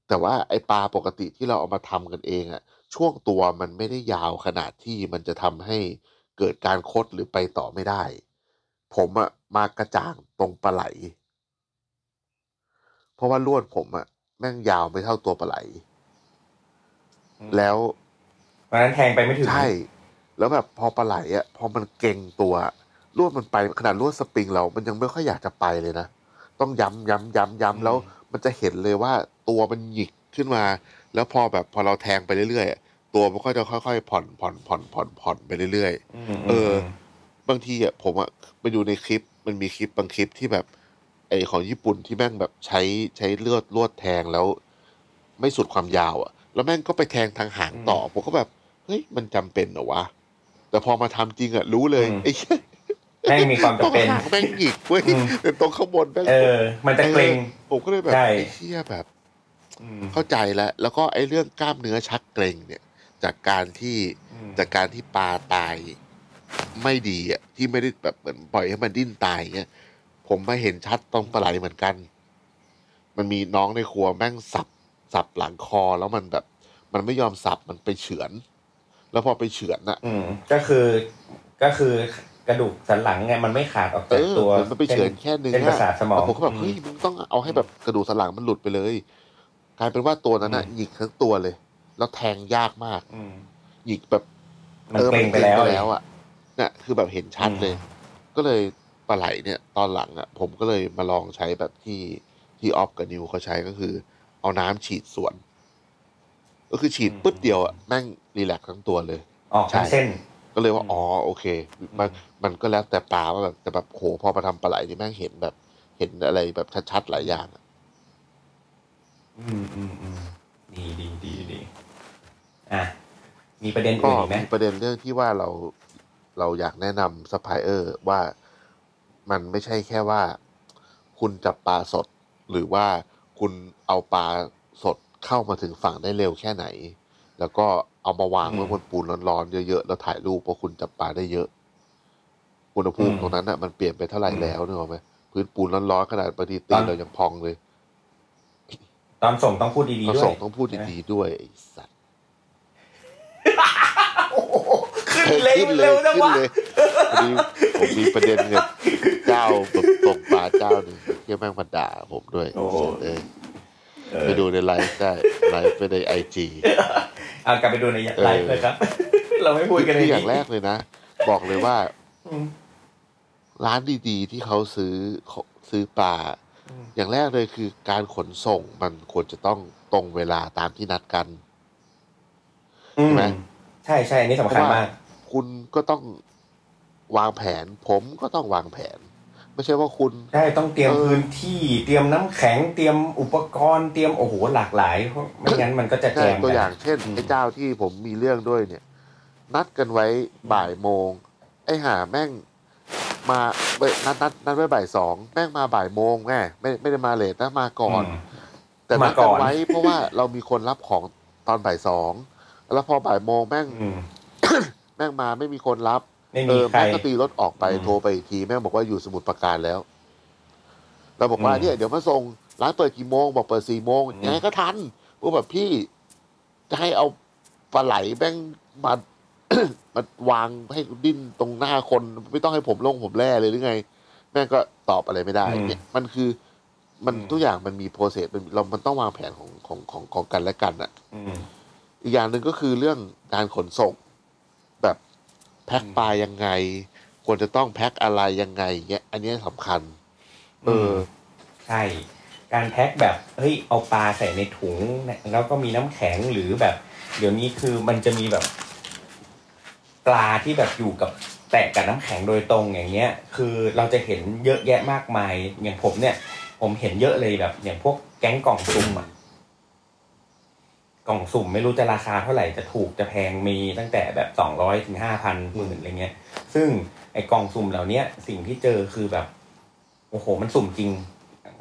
แต่ว่าไอปลาปกติที่เราเอามาทำกันเองอะช่วงตัวมันไม่ได้ยาวขนาดที่มันจะทำให้เกิดการคดหรือไปต่อไม่ได้ ผมอะมากระจ่างตรงปลาไหล เพราะว่าลวดผมอะแม่งยาวไม่เท่าตัวปลาไหล แล้ววันนั้นแทงไปไม่ถึงใช่แล้วแบบพอปลาไหลอะพอมันเก่งตัวลวดมันไปขนาดลวดสปริงเรา มันยังไม่ค่อยอยากจะไปเลยนะต้องย้ำย้ำย้ำย้ำแล้วมันจะเห็นเลยว่าตัวมันหยิกขึ้นมา แล้วพอแบบพอเราแทงไปเรื่อยๆอะตัวมันก็จะค่อยๆผ่อนผ่อนผ่อนผ่อนผ่อนไปเรื่อยๆมเออ บางทีอะผมอะไปดูในคลิปมันมีคลิปบางคลิปที่แบบไอของญี่ปุ่นที่แม่งแบบใช้ใช้เลือดลวดแทงแล้ว ไม่สุดความยาวอะ แล้วแม่งก็ไปแทงทางหางต่อ ผมก็แบบ เฮ้ย มันจำเป็นเหรอวะ แต่พอมาทำจริงอะรู้เลยไอ้เหี้ยแม่งมีความตรจำงเป็นหางแม่งหยิกเว้ยอืมแต่ตรงข้างบนแม่งเออ มันจะเกรงออผมก็เลยแบบใช่ไอ้เหี้ยแบบเข้าใจแล้ว แล้วก็ไอ้เรื่องกล้ามเนื้อชักเกร็งเนี่ย จากการที่จากการที่ปลาตายไม่ดีอะที่ไม่ได้แบบเหมือนปล่อยให้มันดิ้นตายเงี้ยผมมาเห็นชัดตรงปลาไหลเหมือนกัน มันมีน้องในครัวแม่งสับ สับหลังคอแล้วมันแบบ มันไม่ยอมสับมันไปเฉือน แล้วพอไปเฉือนน่ะ อืม ก็คือก็คือกระดูกสันหลังไงมันไม่ขาดออกเอจากอตัวเหมือนมันไปเฉือนแค่เนื้อเส้นประสาทสมองแล้วผมก็แบบเฮ้ยมึงต้องเอาให้แบบกระดูกสันหลังมันหลุดไปเลยกลายเป็นว่าตัวนั้นน่ะหยิกทั้งตัวเลย แล้วแทงยากมากอืมหยิกแบบมันเกรงไปแล้วออมันเกร็งแล้วอะเนี่ยคือแบบเห็นชัดเลย ก็เลยปลาไหลเนี่ย ตอนหลังอะ ผมก็เลยมาลองใช้แบบที่ที่ออฟกับนิวเขาใช้ก็คือ เอาน้ำฉีดส่วน ก็คือฉีดปึ๊ดเดียวอะแม่งรีแลกซ์ทั้งตัวเลยออกทั้งใช่เส้นก็เลยว่าอืมอ๋อโอเค มันอืมมันก็แล้วแต่ปลาว่าแบบแต่แบบโหพอมาทำปลาไหลนี่แม่งเห็นแบบ เห็นอะไรแบบชัดๆหลายอย่างอะอืมอืมอืมดีดีดีดีอะมีประเด็นก็อื่นอีกไหมมีประเด็นเรื่องที่ว่าเราเราอยากแนะนำซัพพลายเออร์ว่ามันไม่ใช่แค่ว่า คุณจับปลาสดหรือว่า คุณเอาปลาสดเข้ามาถึงฝั่งได้เร็วแค่ไหน แล้วก็เอามาวางไว้บนปูนร้อนๆเยอะๆแล้วถ่ายรูปเพราะคุณจับปลาได้เยอะอุณหภูมิตรงนั้นอะมันเปลี่ยนไปเท่าไหร่แล้วนึกออกไหมพื้นปูนร้อนๆขนาดบางทีตีนเรายังพองเลยตอนส่งต้องพูดดีเราๆด้วยส่งต้องพูดดีๆด้วยไอ้สัตว์โอ้โหขึ้นเร็วขึ้นเลเร็ยวจังขึ้นวะเลยพอดีผมมีประเด็นกับ เจ้าแบบตกปลาเจ้าหนึ่งเที่ยแม่งมาด่าผมด้วยโอ้โห เออเออไปดูในไลฟ์ได้ไลฟ์ไปในไอจี เอากลับไปดูในไลฟ์เลยครับ เราไม่พูดกันในที่นี้อย่างแรกเลยนะ บอกเลยว่า อืม ร้านดีๆ ที่เขาซื้อซื้อปลา อืม อย่างแรกเลยคือการขนส่งมันควรจะต้องตรงเวลาตามที่นัดกัน อืมใช่ไหมใช่ใช่อันนี่สำคัญมาก คุณก็ต้องวางแผน ผมก็ต้องวางแผน ไม่ใช่ว่าคุณใช่ต้องเตรียมเออพื้นที่เตรียมน้ำแข็งเตรียมอุปกรณ์เตรียมโอ้โหหลากหลายเพราะไม่งั้นมันก็จะแจใช่มตัวกันอย่างเช่นอืมไอ้เจ้าที่ผมมีเรื่องด้วยเนี่ย นัดกันไว้บ่ายโมง ไอ้ห่าแม่งมาเว้ยนัดนัดนัดไว้บ่ายสองแม่งมาบ่ายโมงแม่ไม่ไม่ได้มาเลทนะมาก่อนมแต่นัดมาก่กัอนนไว้เพราะว่าเรามีคนรับของตอนบ่ายสองแล้วพอบ่ายโมงแม่งอืมแม่งมาไม่มีคนรับ ไม่เอมีอใคร แม่งก็ตีรถออกไปอืม โทรไปอีกทีแม่งบอกว่าอยู่สมุทรปราการแล้ว เราบอกว่าอืมเนี่ยเดี๋ยวมาส่งร้านเปิดกี่โมง บอกเปิดสี่โมงอืมยังไงก็ทันพวกแบบพี่จะให้เอาปลาไหลแม่งมา มาวางให้ดิ้นตรงหน้าคน ไม่ต้องให้ผมลงผมแร่เลยหรือไง แม่งก็ตอบอะไรไม่ได้เนี่ย มันคือมันทุกอย่างมันมีโปรเซสมันเรามันต้องวางแผนของของของของกันและกันอะ อืม อีกอย่างหนึ่งก็คือเรื่องการขนส่งแบบ แพ็คอืมปลายังไง ควรจะต้องแพ็คอะไรยังไงเงี้ยอันเนี้ยสำคัญ เออใช่ การแพ็คแบบเฮ้ยเอาปลาใส่ในถุงเนี่ยแล้วก็มีน้ำแข็งหรือแบบ เดี๋ยวนี้คือมันจะมีแบบ ปลาที่แบบอยู่กับแตะกับน้ำแข็งโดยตรงอย่างเงี้ย คือเราจะเห็นเยอะแยะมากมาย อย่างผมเนี่ย ผมเห็นเยอะเลยแบบ อย่างพวกแก๊งกล่องซุ่มอะก ล่องสุ่มไม่รู้จะราคาเท่าไหร่จะถูกจะแพงมีตั้งแต่แบบสองร้อยถึงห้าพันหมื่นอะไรเงี้ย ซึ่งไอ้กล่องสุ่มเหล่าเนี้ยสิ่งที่เจอคือแบบ โอ้โห มันสุ่มจริง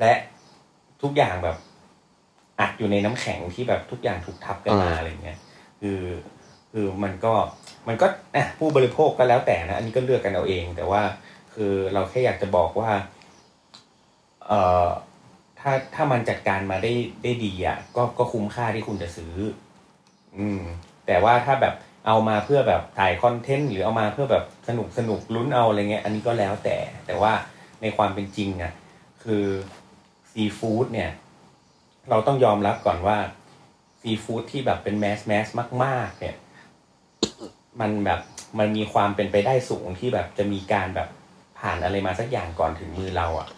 และทุกอย่างแบบอัดอยู่ในน้ำแข็งที่แบบทุกอย่างถูกทับกันมาอ่าอะไรเงี้ยคือคือมันก็มันก็อะผู้บริโภคก็แล้วแต่นะ อันนี้ก็เลือกกันเอาเอง แต่ว่าคือเราแค่อยากจะบอกว่า เอ่อ ถ้าถ้ามันจัดการมาได้ได้ดีอะก็ก็คุ้มค่าที่คุณจะซื้อ อืม แต่ว่าถ้าแบบเอามาเพื่อแบบถ่ายคอนเทนต์หรือเอามาเพื่อแบบสนุกสนุกลุ้นเอาอะไรเงี้ย อันนี้ก็แล้วแต่ แต่ว่าในความเป็นจริงอะ คือซีฟู้ดเนี่ย เราต้องยอมรับก่อนว่าซีฟู้ดที่แบบเป็นแมสแมสมาก ๆ เนี่ย มันแบบมันมีความเป็นไปได้สูงที่แบบจะมีการแบบผ่านอะไรมาสักอย่างก่อนถึงมือเราอะ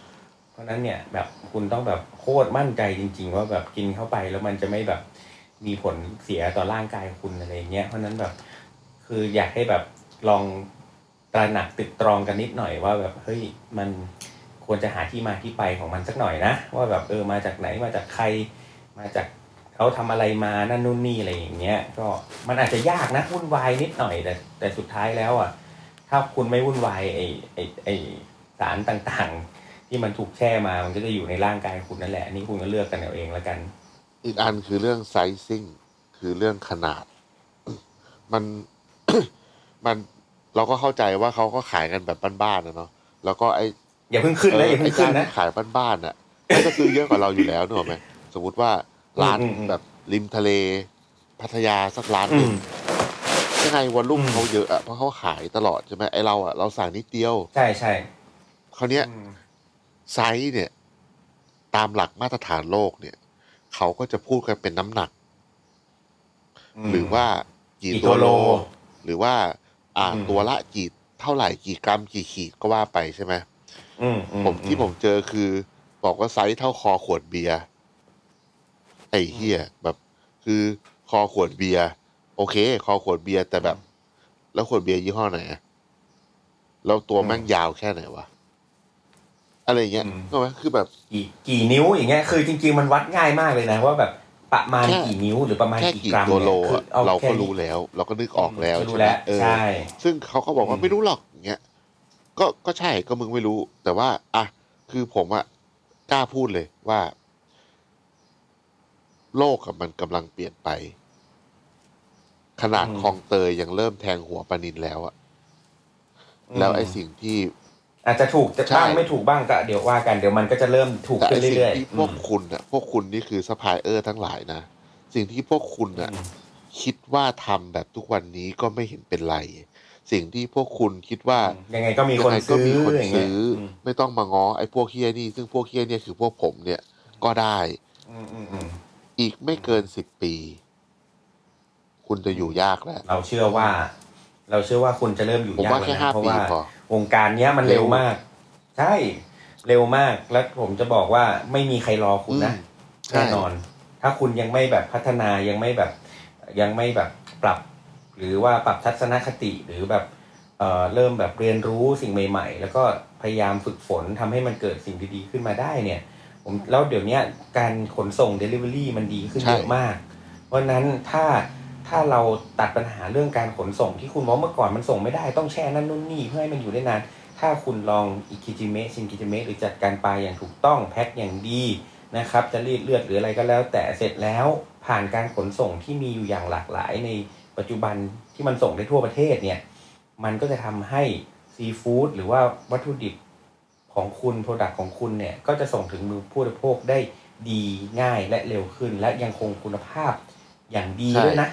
เพราะนั้นเนี่ยแบบคุณต้องแบบโคตรมั่นใจจริง ๆ ว่าแบบกินเข้าไปแล้วมันจะไม่แบบมีผลเสียต่อร่างกายคุณอะไรเงี้ยเพราะนั้นแบบคืออยากให้แบบลองตระหนักตึกตรองกันนิดหน่อยว่าแบบเฮ้ยมันควรจะหาที่มาที่ไปของมันสักหน่อยนะ ว่าแบบเออมาจากไหนมาจากใครมาจากเขาทำอะไรมานั่นนู่นนี่อะไรอย่างเงี้ย ก็มันอาจจะยากนะวุ่นวายนิดหน่อย แต่แต่สุดท้ายแล้วอะถ้าคุณไม่วุ่นวายไอไอไอสารต่าง ที่มันถูกแช่มา มันก็จะอยู่ในร่างกายคุณนั่นแหละอันนี่คุณก็เลือกกันเอาเองแล้วกัน อีกอันคือเรื่องไซซิ่งคือเรื่องขนาด มันมันเราก็เข้าใจว่าเขาก็ขายกันแบบบ้านๆนะเนาะแล้วก็ไอ้อย่าเพิ่งขึ้นนะอย่าไอ้เพิ่งขึ้นเจ้านะที่ขายบ้านๆน่ะเขาจะซื้อเยอะกว่าเราอยู่แล้วนึกออกไหมสมมติว่าร้านอืมอืมแบบริมทะเล พัทยาสักร้านหนึ่งอืมยังไงวันรุ่งอืมเขาเยอะอะเพราะเขาขายตลอดใช่ไหมไอเราอะเราสั่งนิดเดียว ใช่ใช่คราวเนี้ยอืม ไซส์เนี่ย ตามหลักมาตรฐานโลกเนี่ย เขาก็จะพูดกันเป็นน้ำหนัก หรือว่ากี่กี่ตัวตัวโลโล หรือว่าอ่าอืมตัวละกี่เท่าไหร่กี่กรัมกี่ขีดก็ว่าไปใช่ไหมอืมอืผมที่ผมเจอคือ บอกว่าไซส์เท่าคอขวดเบียร์ไอ้เฮียแบบ คือคอขวดเบียร์โอเค คอขวดเบียร์แต่แบบ แล้วขวดเบียร์ยี่ห้อไหนอะแล้วตัวแม่งยาวแค่ไหนวะ อะไรอย่างเงี้ยก็ไหมคือแบบกี่กี่นิ้วอย่างเงี้ยคือจริง ๆ มันวัดง่ายมากเลยนะว่าแบบประมาณแค่กี่นิ้วหรือประมาณแค่กี่กี่กรัมตัวโลนี่ยคืออะเอาเราแค่ก็นี้รู้แล้ว เราก็นึกออกแล้วรู้ใช่ไหมแล้วเออใช่ ซึ่งเขาก็บอกว่าอืมไม่รู้หรอกอย่างเงี้ยก็ก็ใช่ก็มึงไม่รู้ แต่ว่า อะคือผมอะกล้าพูดเลยว่า โลกอะมันกำลังเปลี่ยนไป ขนาดคลองเตยยังเริ่มแทงหัวปลานินแล้วอะแล้วไอ้สิ่งที่ อาจจะถูกจะใช่บ้างไม่ถูกบ้างก็เดี๋ยวว่ากันเดี๋ยวมันก็จะเริ่มถูกแต่ขึ้ไอ้นสิ่งเรื่อยที่ๆพวกคุณอะพวกคุณนี่คือซัพพลายเออร์ทั้งหลายนะ สิ่งที่พวกคุณอะอืมคิดว่าทำแบบทุกวันนี้ก็ไม่เห็นเป็นไร สิ่งที่พวกคุณคิดว่ายังไงก็มีคนยังไงก็ซื้อมีคนอย่างเงี้ยซื้ออมไม่ต้องมาง้อไอ้พวกเฮียนี่ ซึ่งพวกเฮียเนี่ยคือพวกผมเนี่ยก็ได้อืมอืมอืมอีกไม่เกินสิบปี คุณจะอยู่ยากแล้วเราเชื่อว่า เราเชื่อว่าคุณจะเริ่มอยู่ผมยากว่าแล้วแค่นะห้าเพราะปีว่าพอวงการเนี้ยมันเร็เร็ววมาก ใช่เร็วมากแล้วผมจะบอกว่าไม่มีใครรอคุณนะอืมใช่แน่นอน ถ้าคุณยังไม่แบบพัฒนายังไม่แบบ ยังไม่แบบปรับ หรือว่าปรับทัศนคติหรือแบบเอ่อเริ่มแบบเรียนรู้สิ่งใหม่ ๆ แล้วก็พยายามฝึกฝนทำให้มันเกิดสิ่งดีๆขึ้นมาได้เนี่ย ผมแล้วเดี๋ยวเนี้ยการขนส่ง Delivery มันดีขึ้นใช่เยอะมาก เพราะฉะนั้นถ้า ถ้าเราตัดปัญหาเรื่องการขนส่งที่คุณบอกเมื่อก่อนมันส่งไม่ได้ต้องแช่นั่นนู่นนี่เพื่อให้มันอยู่ได้นาน ถ้าคุณลองอิคิจิเมะชินกิจิเมะหรือจัดการปลาอย่างถูกต้องแพ็คอย่างดีนะครับ จะรีดเลือดหรืออะไรก็แล้ว แต่เสร็จแล้วผ่านการขนส่งที่มีอยู่อย่างหลากหลายในปัจจุบันที่มันส่งได้ทั่วประเทศเนี่ยมันก็จะทำให้ซีฟู้ดหรือว่าวัตถุดิบของคุณ product ของคุณเนี่ยก็จะส่งถึงมือผู้บริโภคได้ดีง่ายและเร็วขึ้น และยังคงคุณภาพอย่างดีด้วยนะ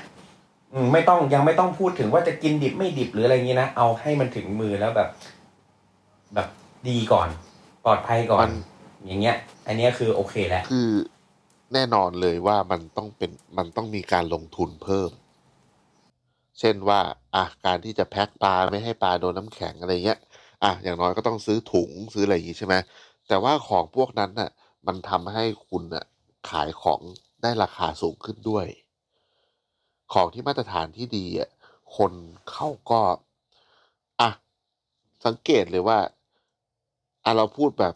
ไม่ต้องยังไม่ต้องพูดถึงว่าจะกินดิบไม่ดิบหรืออะไรอย่างนี้นะเอาให้มันถึงมือแล้วแบบ แบบดีก่อนปลอดภัยก่อน อย่างเงี้ย อันเนี้ยคือโอเคแล้วคือแน่นอนเลยว่ามันต้องเป็นมันต้องมีการลงทุนเพิ่ม เช่นว่า อะการที่จะแพ็คปลาไม่ให้ปลาโดนน้ำแข็งอะไรเงี้ยอะอย่างน้อยก็ต้องซื้อถุงซื้ออะไรอย่างงี้ใช่ไหมแต่ว่าของพวกนั้นน่ะ มันทำให้คุณน่ะขายของได้ราคาสูงขึ้นด้วย ของที่มาตรฐานที่ดีอะคนเขาก็อะสังเกตเลยว่าอะเราพูดแบบ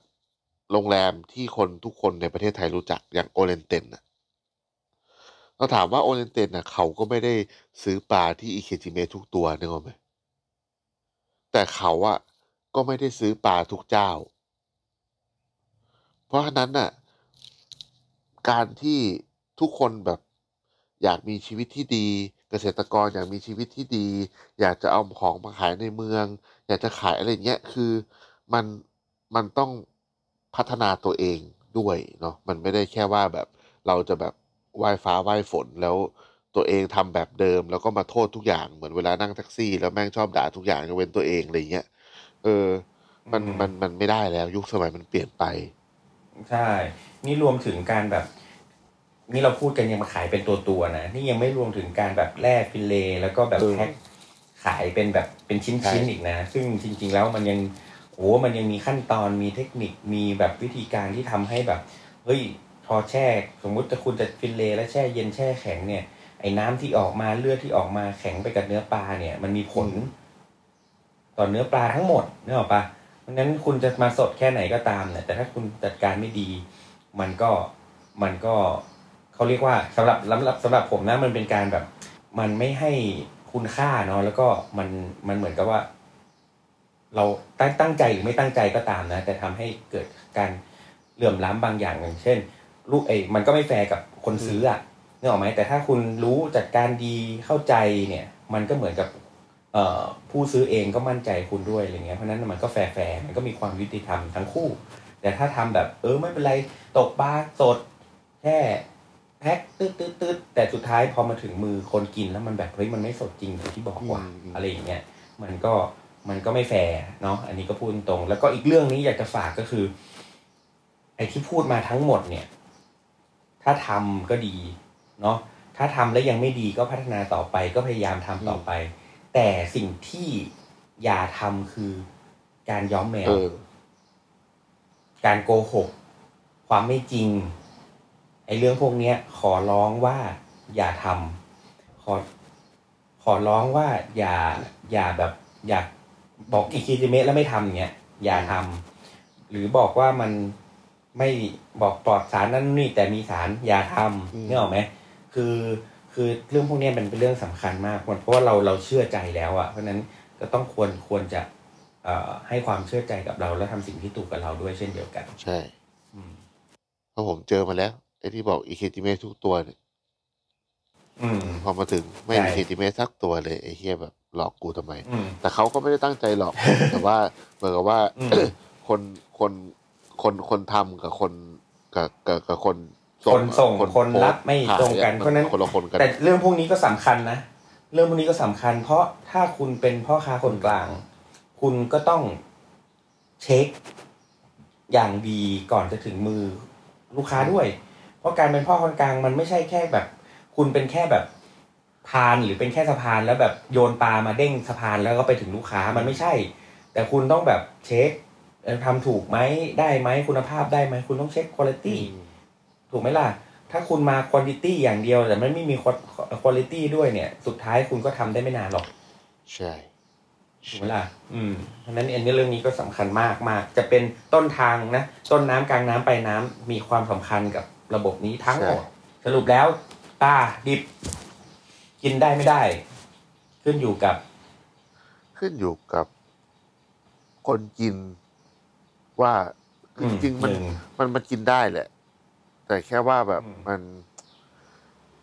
โรงแรมที่คนทุกคนในประเทศไทยรู้จักอย่างโอเรนเตนน่ะเราถามว่าโอเรนเตนน่ะเขาก็ไม่ได้ซื้อปลาที่อิเคจิเมทุกตัวนึกออกไหมแต่เขาอะก็ไม่ได้ซื้อปลาทุกเจ้า เพราะฉะนั้นน่ะการที่ทุกคนแบบ อยากมีชีวิตที่ดี เกษตรกรอยากมีชีวิตที่ดี อยากจะเอาของมาขายในเมือง อยากจะขายอะไรเงี้ยคือมันมันต้องพัฒนาตัวเองด้วยเนาะมันไม่ได้แค่ว่าแบบเราจะแบบไหว้ฟ้าไหว้ฝนแล้วตัวเองทำแบบเดิม แล้วก็มาโทษทุกอย่างเหมือนเวลานั่งแท็กซี่ แล้วแม่งชอบด่าทุกอย่างยกเว้นตัวเองอะไรเงี้ยเออ มันอืมมันมันไม่ได้แล้ว ยุคสมัยมันเปลี่ยนไป ใช่ นี่รวมถึงการแบบ นี่เราพูดกันยังมาขายเป็นตัวตัวๆนะนี่ยังไม่รวมถึงการแบบแล่ fillet แล้วก็แบบเออแพ็คขายเป็นแบบเป็นชิ้นใช่ชิ้นอีกนะ ซึ่งจริง ๆ แล้วมันยังโอ้มันยังมีขั้นตอนมีเทคนิคมีแบบวิธีการที่ทำให้แบบเฮ้ยพอแช่สมมุติจะคุณจะ fillet แล้วแช่เย็นแช่แข็งเนี่ยไอ้น้ำที่ออกมาเลือดที่ออกมาแข็งไปกับเนื้อปลาเนี่ย มันมีผล ต่อเนื้อปลาทั้งหมดนึกออกปะเพราะฉะนั้นคุณจะมาสดแค่ไหนก็ตามเนี่ยแต่ถ้าคุณจัดการไม่ดี มันก็มันก็ เขาเรียกว่าสำหรับสำหรับสำหรับผมนะมันเป็นการแบบ มันไม่ให้คุณค่าเนาะแล้วก็มันมันเหมือนกับว่า เราตั้งตั้งใจหรือไม่ตั้งใจก็ตามนะ แต่ทำให้เกิดการเหลื่อมล้ำบางอย่างอย่างเช่น ลูกเอยมันก็ไม่แฟร์กับคนซื้ออะนึกออกไหมแต่ถ้าคุณรู้จัดการดีเข้าใจเนี่ย มันก็เหมือนกับเอ่อผู้ซื้อเองก็มั่นใจคุณด้วยอะไรเงี้ยเพราะฉะนั้นมันก็แฟร์ๆมันก็มีความยุติธรรมทั้งคู่ แต่ถ้าทำแบบ เออไม่เป็นไรตกปลาสดแค่ แพ็คตืดตืดตืดแต่สุดท้ายพอมาถึงมือคนกินแล้วมันแบบเฮ้ยมันไม่สดจริงอย่างที่บอกว่าอืมอะไรอย่างเงี้ยมันก็มันก็ไม่แฟร์เนาะอันนี้ก็พูดตรงๆแล้วก็อีกเรื่องนี้อยากจะฝากก็คือ ไอ้ที่พูดมาทั้งหมดเนี่ย ถ้าทำก็ดีเนาะถ้าทำแล้วยังไม่ดีก็พัฒนาต่อไปก็พยายามทำต่อไป แต่สิ่งที่อย่าทำคือการย้อมแมวเออการโกหก ความไม่จริงไอ้ เรื่องพวกเนี้ยขอร้องว่าอย่าทำขอขอร้องว่าอย่าอย่าแบบ อย่าบอกอีคิจิเมะแล้วไม่ทำอย่างเงี้ยอย่าทำหรือบอกว่ามันไม่บอกปลอดสารนั่นนี่แต่มีสารอย่าทอืมำนี่ออกไหมคือคือเรื่องพวกเนี้ยมันเป็นเรื่องสำคัญมากเพราะว่าเราเราเชื่อใจแล้วอะเพราะฉะนั้นก็ต้องควรควรจะเอ่อให้ความเชื่อใจกับเรา แล้วทำสิ่งที่ถูกกับเราด้วยเช่นเดียวกัน ใช่อืมเพราะผมเจอมาแล้ว ไอ้ที่บอกอิเคจิเมะทุกตัวเนี่ยอืม พอมาถึงไม่ใช่ มีอิเคจิเมะสักตัวเลยไอ้เฮียแบบหลอกกูทำไม อืม แต่เขาก็ไม่ได้ตั้งใจหลอก แต่ว่าเหมือนกับว่า อืม คนคนคนคนทำกับคนกับกับกับคนคนส่งอะคนรับไม่ขายตรงกันอะเพราะฉะนั้นคนละคนกัน แต่เรื่องพวกนี้ก็สำคัญนะเรื่องพวกนี้ก็สำคัญ เพราะถ้าคุณเป็นพ่อค้าคนกลาง คุณก็ต้องเช็คอย่างดีก่อนจะถึงมือลูกค้าด้วย เพราะการเป็นพ่อคนกลางมันไม่ใช่แค่แบบ คุณเป็นแค่แบบพานหรือเป็นแค่สะพานแล้วแบบโยนปลามาเด้งสะพานแล้วก็ไปถึงลูกค้ามันไม่ใช่ แต่คุณต้องแบบเช็คเอ่อทำถูกไหมได้ไหมคุณภาพได้ไหมคุณต้องเช็คคุณภาพถูกไหมล่ะ ถ้าคุณมาคุณ i t y อย่างเดียว แต่มันไม่มีคุณ i t y ด้วยเนี่ย สุดท้ายคุณก็ทำได้ไม่นานหรอก ใช่ถูกไหมล่ะ อืมเพราะนั้นอันเรื่องนี้ก็สำคัญมากมากจะเป็นต้นทางนะ ต้นน้ำกลางน้ำปลายน้ำมีความสำคัญกับ ระบบนี้ทั้งหมดสรุปแล้วปลาดิบ กินได้ไม่ได้ ขึ้นอยู่กับ ขึ้นอยู่กับคนกินว่าคือจริงๆมันหนึ่งมันมันกินได้แหละ แต่แค่ว่าแบบอืมมัน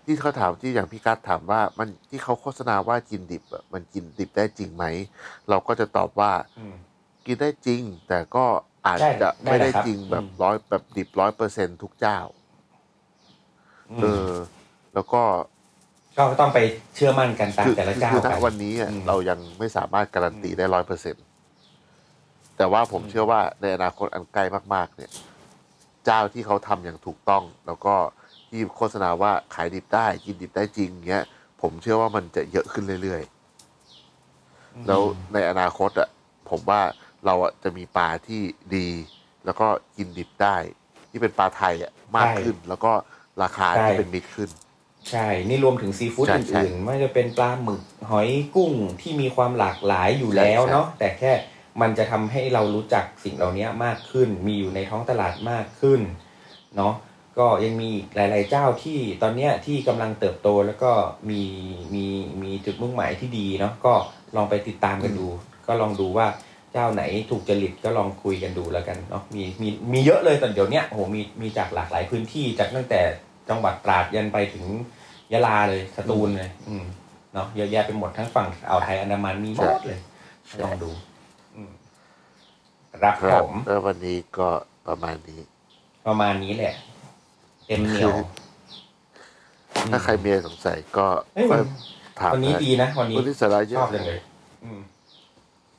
ที่เขาถามที่อย่างพี่กัสถามว่า มันที่เขาโฆษณาว่ากินดิบอะมันกินดิบได้จริงไหม เราก็จะตอบว่าอืมกินได้จริง แต่ก็อาจใช่จะไม่ได้ได้แหละครับจริงแบบอืมร้อยแบบดิบร้อยเปอร์เซ็นทุกเจ้าอื เอมอแล้วก็ก็ต้องไปเชื่อมั่นกันตามคือแต่ละคือเจ้าคือณกันวันนี้อะอืมเรายังไม่สามารถการันตีอืมได้ร้อยเปอร์เซ็นแต่ว่าผมอืมเชื่อว่าในอนาคตอันใกล้มาก ๆ เนี่ย เจ้าที่เขาทำอย่างถูกต้อง แล้วก็ที่โฆษณาว่าขายดิบได้กินดิบได้จริงเงี้ย ผมเชื่อว่ามันจะเยอะขึ้นเรื่อยๆ แล้วในอนาคตอะผมว่าเราอะจะมีปลาที่ดี แล้วก็กินดิบได้ ที่เป็นปลาไทยอะมากใช่ขึ้นแล้วก็ ราคาใช่ ที่เป็นมิตรขึ้น ใช่ นี่รวมถึงซีฟู้ดใช่อใช่ื่นๆไม่ว่าจะเป็นปลาหมึกหอยกุ้งที่มีความหลากหลายอยู่แล้วใช่ เนาะแต่แค่มันจะทำให้เรารู้จักสิ่งเหล่านี้มากขึ้น มีอยู่ในท้องตลาดมากขึ้นเนาะก็ยังมีอีกหลาย ๆ เจ้าที่ตอนเนี้ยที่กำลังเติบโตแล้วก็มีมีมีจุดมุ่งหมายที่ดีเนาะก็ลองไปติดตามกันดู ก็ลองดูว่าเจ้าไหนถูกจริตก็ลองคุยกันดูแล้วกันเนาะมีมีมีเยอะเลยตอนเดี๋ยวเนี้ยโอ้โหมีมีจากหลากหลายพื้นที่จากตั้งแต่ จังหวัดตราดยันไปถึงยะลาเลยสตูลเลย อืมเนาะเยอะแยะไปหมดทั้งฝั่งอ่าวไทยอันดามันมีหมดเลยลองดูอืมครับครัผบมแล้ววันนี้ก็ประมาณนี้ ประมาณนี้แหละเต็มเหนียวถ้าใครมีอะไรสงสัยก็เอ้ยก็วันถามวันนี้ได้ดีนะวันนี้วันนี้สาระเยชอะอบจังเลยอืม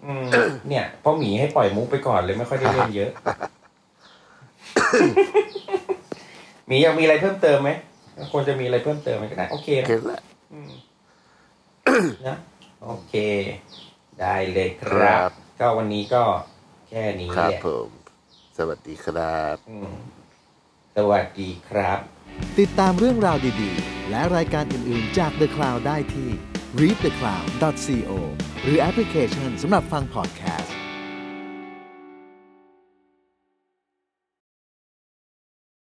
อืมเนี่ยเพ่อหมีให้ปล่อยมุกไปก่อนเลยไม่ค่อยได้เล่นเยอะห มีอยากมีอะไรเพิ่มเติมไหมควรจะมีอะไรเพิ่มเติมไหมก็ได้โอเคโอนะเคแล้วอืมนะโอเค ได้เลยคครัรับบก็วันนี้ก็แค่นี้ครับแหละผมสวัสดีครับอืมสวัสดีครับ ติดตามเรื่องราวดีๆ และรายการอื่นๆจาก The Cloud ได้ที่ readthecloud.co หรือแอปพลิเคชันสำหรับฟังพอดแคสต์